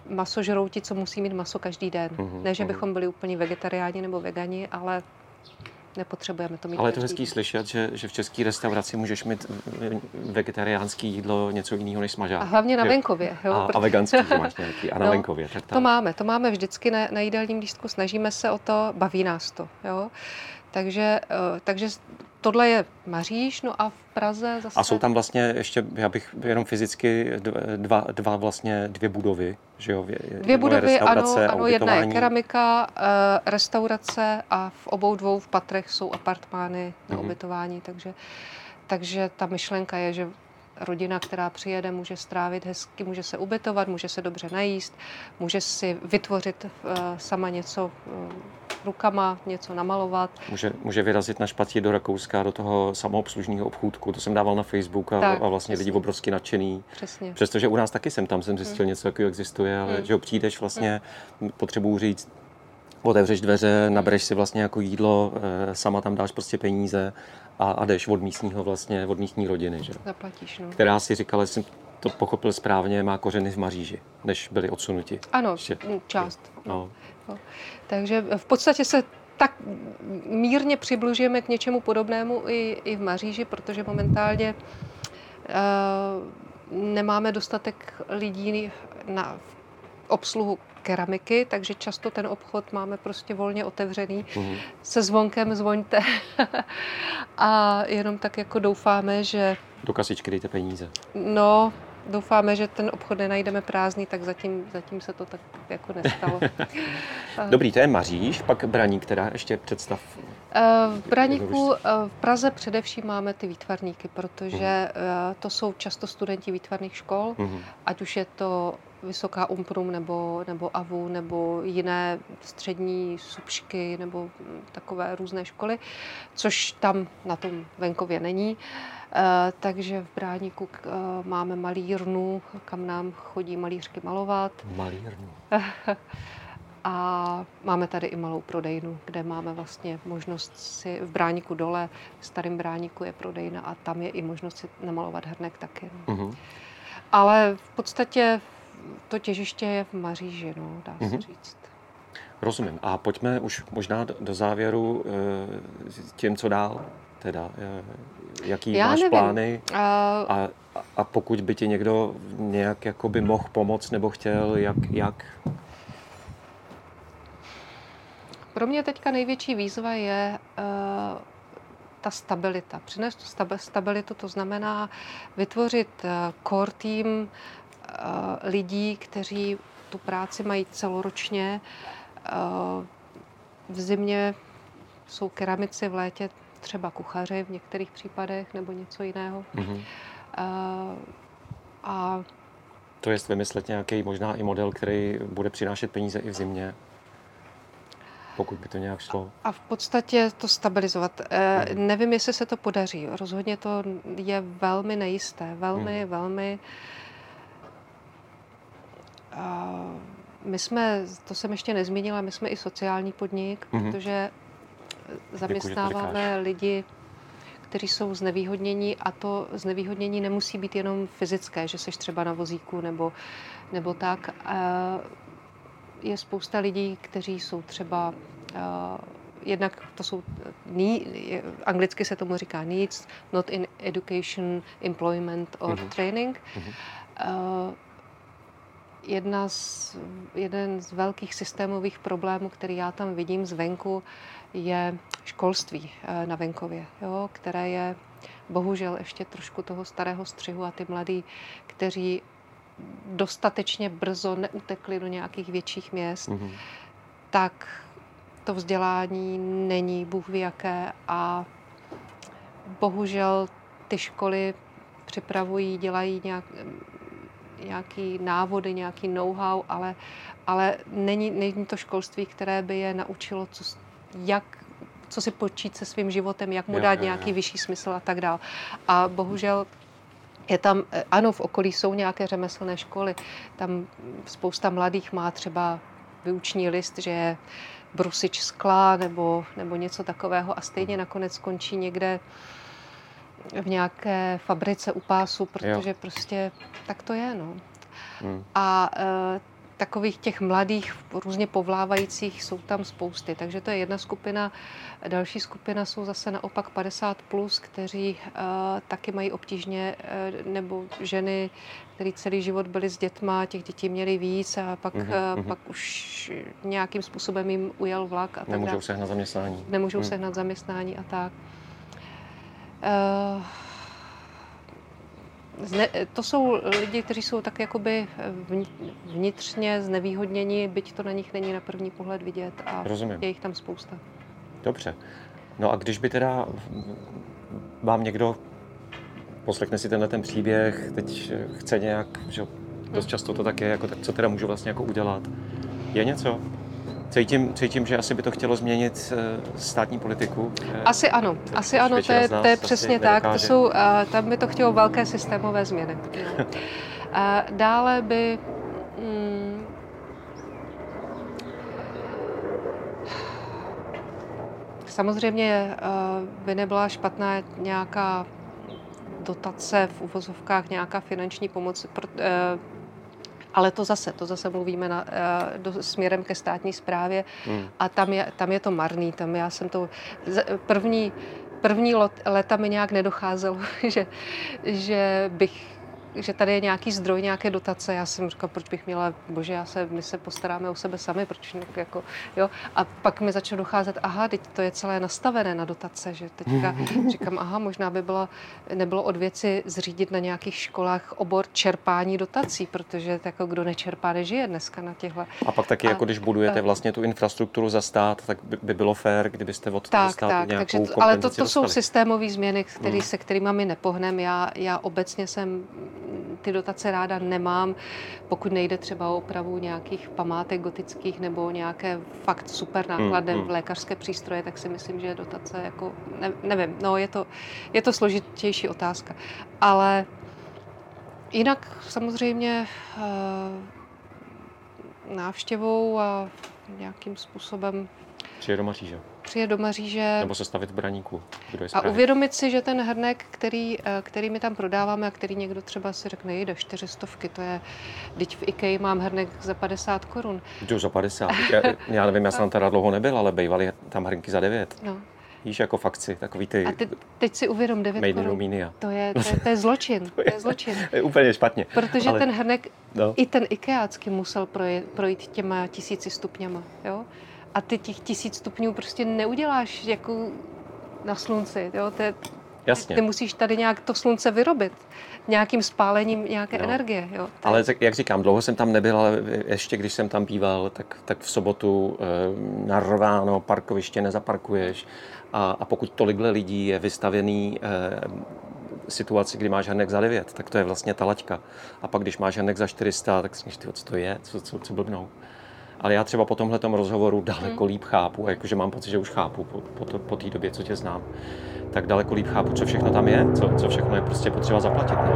B: masožrouti, co musí mít maso každý den. Mm-hmm. Ne, že mhm. bychom byli úplně vegetariáni nebo vegani, ale nepotřebujeme to mít.
A: Ale je to hezký slyšet, že, že v české restauraci můžeš mít vegetariánský jídlo něco jiného než smažák.
B: A hlavně na venkově. Jo?
A: A, a veganský máš nějaký, a na (laughs) no, venkově. Tak
B: to máme, to máme vždycky na, na jídelním lístku, snažíme se o to, baví nás to. Jo? Takže, eh, takže tohle je Maříš, no a v Praze zase...
A: A jsou tam vlastně ještě, já bych jenom fyzicky, dva, dva vlastně dvě budovy, že jo?
B: Dvě budovy, ano, ano jedna je keramika, eh, restaurace a v obou dvou v patrech jsou apartmány na mm-hmm. ubytování, takže, takže ta myšlenka je, že rodina, která přijede, může strávit hezky, může se ubytovat, může se dobře najíst, může si vytvořit uh, sama něco uh, rukama, něco namalovat.
A: Může, může vyrazit na špatí do Rakouska, do toho samoobslužního obchůdku, to jsem dával na Facebook a, tak, a vlastně přesně. lidi obrovsky nadšený.
B: Přesně.
A: Přestože u nás taky jsem tam jsem zjistil hmm. něco takového existuje, ale hmm. že přijdeš vlastně, hmm. potřebuju říct, otevřeš dveře, nabereš si vlastně jako jídlo, eh, sama tam dáš prostě peníze a, a jdeš od místního vlastně, od místní rodiny, že?
B: Zaplatíš, no.
A: Která si říkala, že jsem to pochopil správně, má kořeny v Maříži, než byli odsunuti.
B: Ano, Ještě. část. No. No. Takže v podstatě se tak mírně přibližujeme k něčemu podobnému i, i v Maříži, protože momentálně uh, nemáme dostatek lidí na obsluhu keramiky, takže často ten obchod máme prostě volně otevřený. Mm-hmm. Se zvonkem zvoňte (laughs) a jenom tak jako doufáme, že...
A: Do kasičky dejte peníze.
B: No, doufáme, že ten obchod nenajdeme prázdný, tak zatím, zatím se to tak jako nestalo. (laughs)
A: Dobrý, to je Maříš, pak Braník, která ještě představ.
B: Eh, v Braníku, eh, v Praze především máme ty výtvarníky, protože uh to jsou často studenti výtvarných škol, uh ať už je to Vysoká Umprum nebo, nebo AVU nebo jiné střední subšky nebo takové různé školy, což tam na tom venkově není. Eh, takže v Bráníku eh, máme malírnu, kam nám chodí malířky malovat.
A: Malírnu. (laughs)
B: A máme tady i malou prodejnu, kde máme vlastně možnost si v Bráníku dole, v starém Bráníku je prodejna a tam je i možnost si namalovat hrnek taky. No. Uh-huh. Ale v podstatě to těžiště je v Maříži, no, dá se uh-huh. říct.
A: Rozumím. A pojďme už možná do závěru eh, tím, co dál. Teda, jaký Já máš nevím. plány uh... a, a pokud by ti někdo nějak jakoby mohl pomoct nebo chtěl, jak, jak?
B: Pro mě teďka největší výzva je uh, ta stabilita. Přinést tu stabilitu, to znamená vytvořit uh, core team uh, lidí, kteří tu práci mají celoročně. Uh, v zimě jsou keramici, v létě třeba kuchaři v některých případech nebo něco jiného. Mm-hmm. Uh,
A: a to je vymyslet nějaký možná i model, který bude přinášet peníze i v zimě, pokud by to nějak šlo.
B: A v podstatě to stabilizovat. E, mm. Nevím, jestli se to podaří. Rozhodně to je velmi nejisté. Velmi, mm. velmi... Uh, my jsme, to jsem ještě nezmínila, my jsme i sociální podnik, mm. protože zaměstnáváme lidi, kteří jsou znevýhodnění a to znevýhodnění nemusí být jenom fyzické, že seš třeba na vozíku nebo, nebo tak. Je spousta lidí, kteří jsou třeba jednak to jsou, anglicky se tomu říká needs, not in education, employment or mm-hmm. training. Mm-hmm jedna z, jeden z velkých systémových problémů, který já tam vidím zvenku, je školství eh, na venkově, jo, které je bohužel ještě trošku toho starého střihu a ty mladí, kteří dostatečně brzo neutekli do nějakých větších měst, mm-hmm. tak to vzdělání není bůh ví jaké a bohužel ty školy připravují, dělají nějak, nějaký návody, nějaký know-how, ale, ale není, není to školství, které by je naučilo, co, jak co si počít se svým životem, jak mu dát jo, nějaký jo. vyšší smysl a tak dále. A bohužel je tam, eh, ano, v okolí jsou nějaké řemeslné školy, tam spousta mladých má třeba vyuční list, že je brusič skla nebo, nebo něco takového a stejně nakonec skončí někde v nějaké fabrice u pásu, protože jo. prostě tak to je. No. Hmm. A e, takových těch mladých, různě povlávajících jsou tam spousty. Takže to je jedna skupina. Další skupina jsou zase naopak 50+, plus, kteří uh, taky mají obtížně, uh, nebo ženy, které celý život byly s dětma, těch dětí měly víc a pak, mm-hmm. uh, pak už nějakým způsobem jim ujel vlak. A
A: Nemůžou tak sehnat zaměstnání.
B: Nemůžou mm. sehnat zaměstnání a tak. Uh, Zne, to jsou lidi, kteří jsou tak jakoby vnitřně znevýhodněni, byť to na nich není na první pohled vidět a Rozumím. je jich tam spousta.
A: Dobře. No a když by teda vám někdo poslechne si tenhle ten příběh, teď chce nějak, že dost často to tak je, jako, tak co teda můžu vlastně jako udělat? Je něco? Cítím, cítím, že asi by to chtělo změnit eh, státní politiku.
B: Asi ano, asi ano, to je, to je přesně tak. To jsou, tam by to chtělo velké systémové změny. A (laughs) dále by mm, samozřejmě eh, by nebyla špatná nějaká dotace v uvozovkách, nějaká finanční pomoc eh, ale to zase, to zase mluvíme na, eh, do, směrem ke státní správě hmm. a tam je, tam je to marný. Tam já jsem to první, první lot, leta mi nějak nedocházelo, (laughs) že, že bych že tady je nějaký zdroj, nějaké dotace. Já jsem říkala, proč bych měla, bože, já se, my se postaráme o sebe sami, proč jako, jo. A pak mi začalo docházet, aha, teď to je celé nastavené na dotace, že teďka (laughs) říkám, aha, možná by bylo, nebylo od věci zřídit na nějakých školách obor čerpání dotací, protože jako kdo nečerpá, nežije dneska na těchto.
A: A pak taky, a, jako když budujete vlastně tu infrastrukturu za stát, tak by, by bylo fér, kdybyste od
B: tak, státu tak, nějakou takže, Ale to, to jsou systémové změny, který, hmm. se kterými my nepohneme. Já, já obecně jsem ty dotace ráda nemám, pokud nejde třeba o opravu nějakých památek gotických nebo nějaké fakt super nákladem hmm, hmm. v lékařské přístroje, tak si myslím, že dotace jako, ne, nevím, no je to, je to složitější otázka. Ale jinak samozřejmě uh, návštěvou a nějakým způsobem
A: Přijde do Maříže.
B: Přijde do Maříže.
A: Nebo se stavit v Braníku.
B: Kdo je a uvědomit si, že ten hrnek, který, eh, který my tam prodáváme a který někdo třeba si řekne, jde čtyřistovky, to je, teď v IKEA mám hrnek za 50 korun.
A: Jdu za 50. Já, já nevím, já jsem tam teda dlouho nebyl, ale bývaly tam hrnky za 9. No. Víš, jako fakci, takový ty...
B: A ty, teď si uvědom 9
A: Made korun. In
B: to je, to, je, to je zločin. (laughs) to, je, to je zločin.
A: Je úplně špatně.
B: Protože ale... ten hrnek, no. i ten IKEAcký musel projít, projít těma tisíci stupněma. Jo? A ty těch tisíc stupňů prostě neuděláš jako na slunci. Jo? To je,
A: Jasně.
B: Ty musíš tady nějak to slunce vyrobit nějakým spálením nějaké no. energie. Jo?
A: To ale jak říkám, dlouho jsem tam nebyl, ale ještě když jsem tam býval, tak, tak v sobotu e, narváno parkoviště nezaparkuješ a, a pokud tolikhle lidí je vystavený e, situaci, kdy máš hrnek za 9, tak to je vlastně ta laťka. A pak když máš hrnek za 400, tak si myslíš, co to je, co, co, co blbnou ale já třeba po tomhle rozhovoru daleko líp chápu, jakože mám pocit, že už chápu po, po, to, po té době, co tě znám, tak daleko líp chápu, co všechno tam je, co, co všechno je prostě potřeba zaplatit. Ne?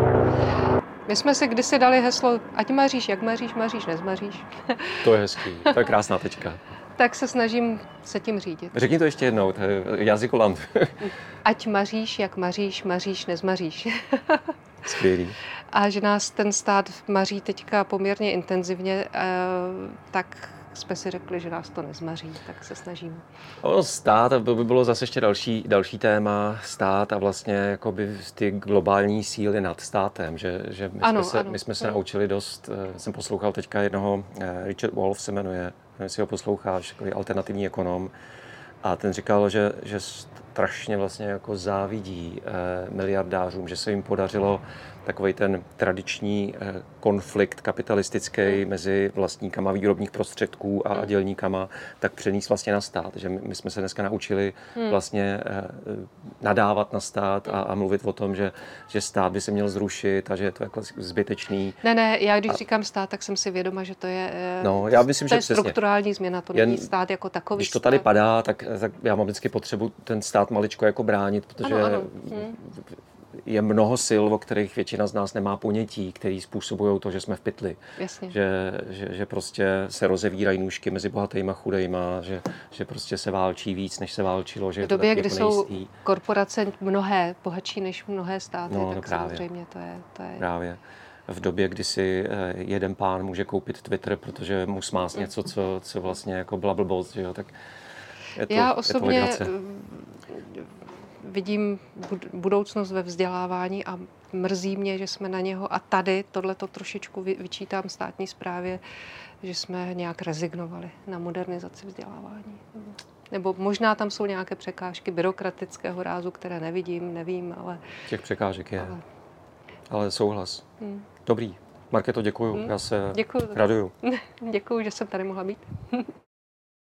B: My jsme si kdysi dali heslo, ať maříš, jak maříš, maříš, nezmaříš.
A: To je hezký, to je krásná tečka. (laughs)
B: tak se snažím se tím řídit.
A: Řekni to ještě jednou, to je jazykolant. (laughs)
B: ať maříš, jak maříš, maříš, nezmaříš. (laughs)
A: Skvělý.
B: A že nás ten stát maří teďka poměrně intenzivně, eh, tak jsme si řekli, že nás to nezmaří, tak se snažíme.
A: Ono stát, to by bylo zase ještě další, další téma, stát a vlastně jakoby ty globální síly nad státem, že, že my, ano, jsme se, ano, my jsme se ano. naučili dost, eh, jsem poslouchal teďka jednoho, eh, Richard Wolf se jmenuje, nevím, si ho posloucháš, takový alternativní ekonom, a ten říkal, že, že strašně vlastně jako závidí eh, miliardářům, že se jim podařilo takový ten tradiční eh, konflikt kapitalistický mezi vlastníkama výrobních prostředků a hmm. dělníkama, tak přenést vlastně na stát. Že my, jsme se dneska naučili hmm. vlastně eh, nadávat na stát a, a mluvit o tom, že, že stát by se měl zrušit a že je to jako zbytečný.
B: Ne, ne, já když a... říkám stát, tak jsem si vědoma, že to je,
A: no, já myslím,
B: to
A: že
B: je strukturální změna, to není stát jako takový.
A: Když to tady stát. padá, tak, tak já mám vždycky potřebu ten stát maličko jako bránit, protože ano, ano. Hmm je mnoho sil, o kterých většina z nás nemá ponětí, který způsobují to, že jsme v pytli.
B: Jasně.
A: Že, že, že prostě se rozevírají nůžky mezi bohatýma a chudejma, že, že prostě se válčí víc, než se válčilo. Že
B: v době, kdy jako jsou korporace mnohé bohatší než mnohé státy,
A: no,
B: tak právě. samozřejmě to je, to je...
A: Právě v době, kdy si eh, jeden pán může koupit Twitter, protože mu smás něco, co, co vlastně jako byla blbost, že jo, tak je to,
B: Já osobně je to vidím budoucnost ve vzdělávání a mrzí mě, že jsme na něho a tady tohle to trošičku vyčítám státní správě, že jsme nějak rezignovali na modernizaci vzdělávání. Nebo možná tam jsou nějaké překážky byrokratického rázu, které nevidím, nevím, ale...
A: Těch překážek je. Ale, ale souhlas. Hmm. Dobrý. Marketo, děkuju. Hmm. Já se děkuju. raduju. (laughs)
B: děkuju, že jsem tady mohla být. (laughs)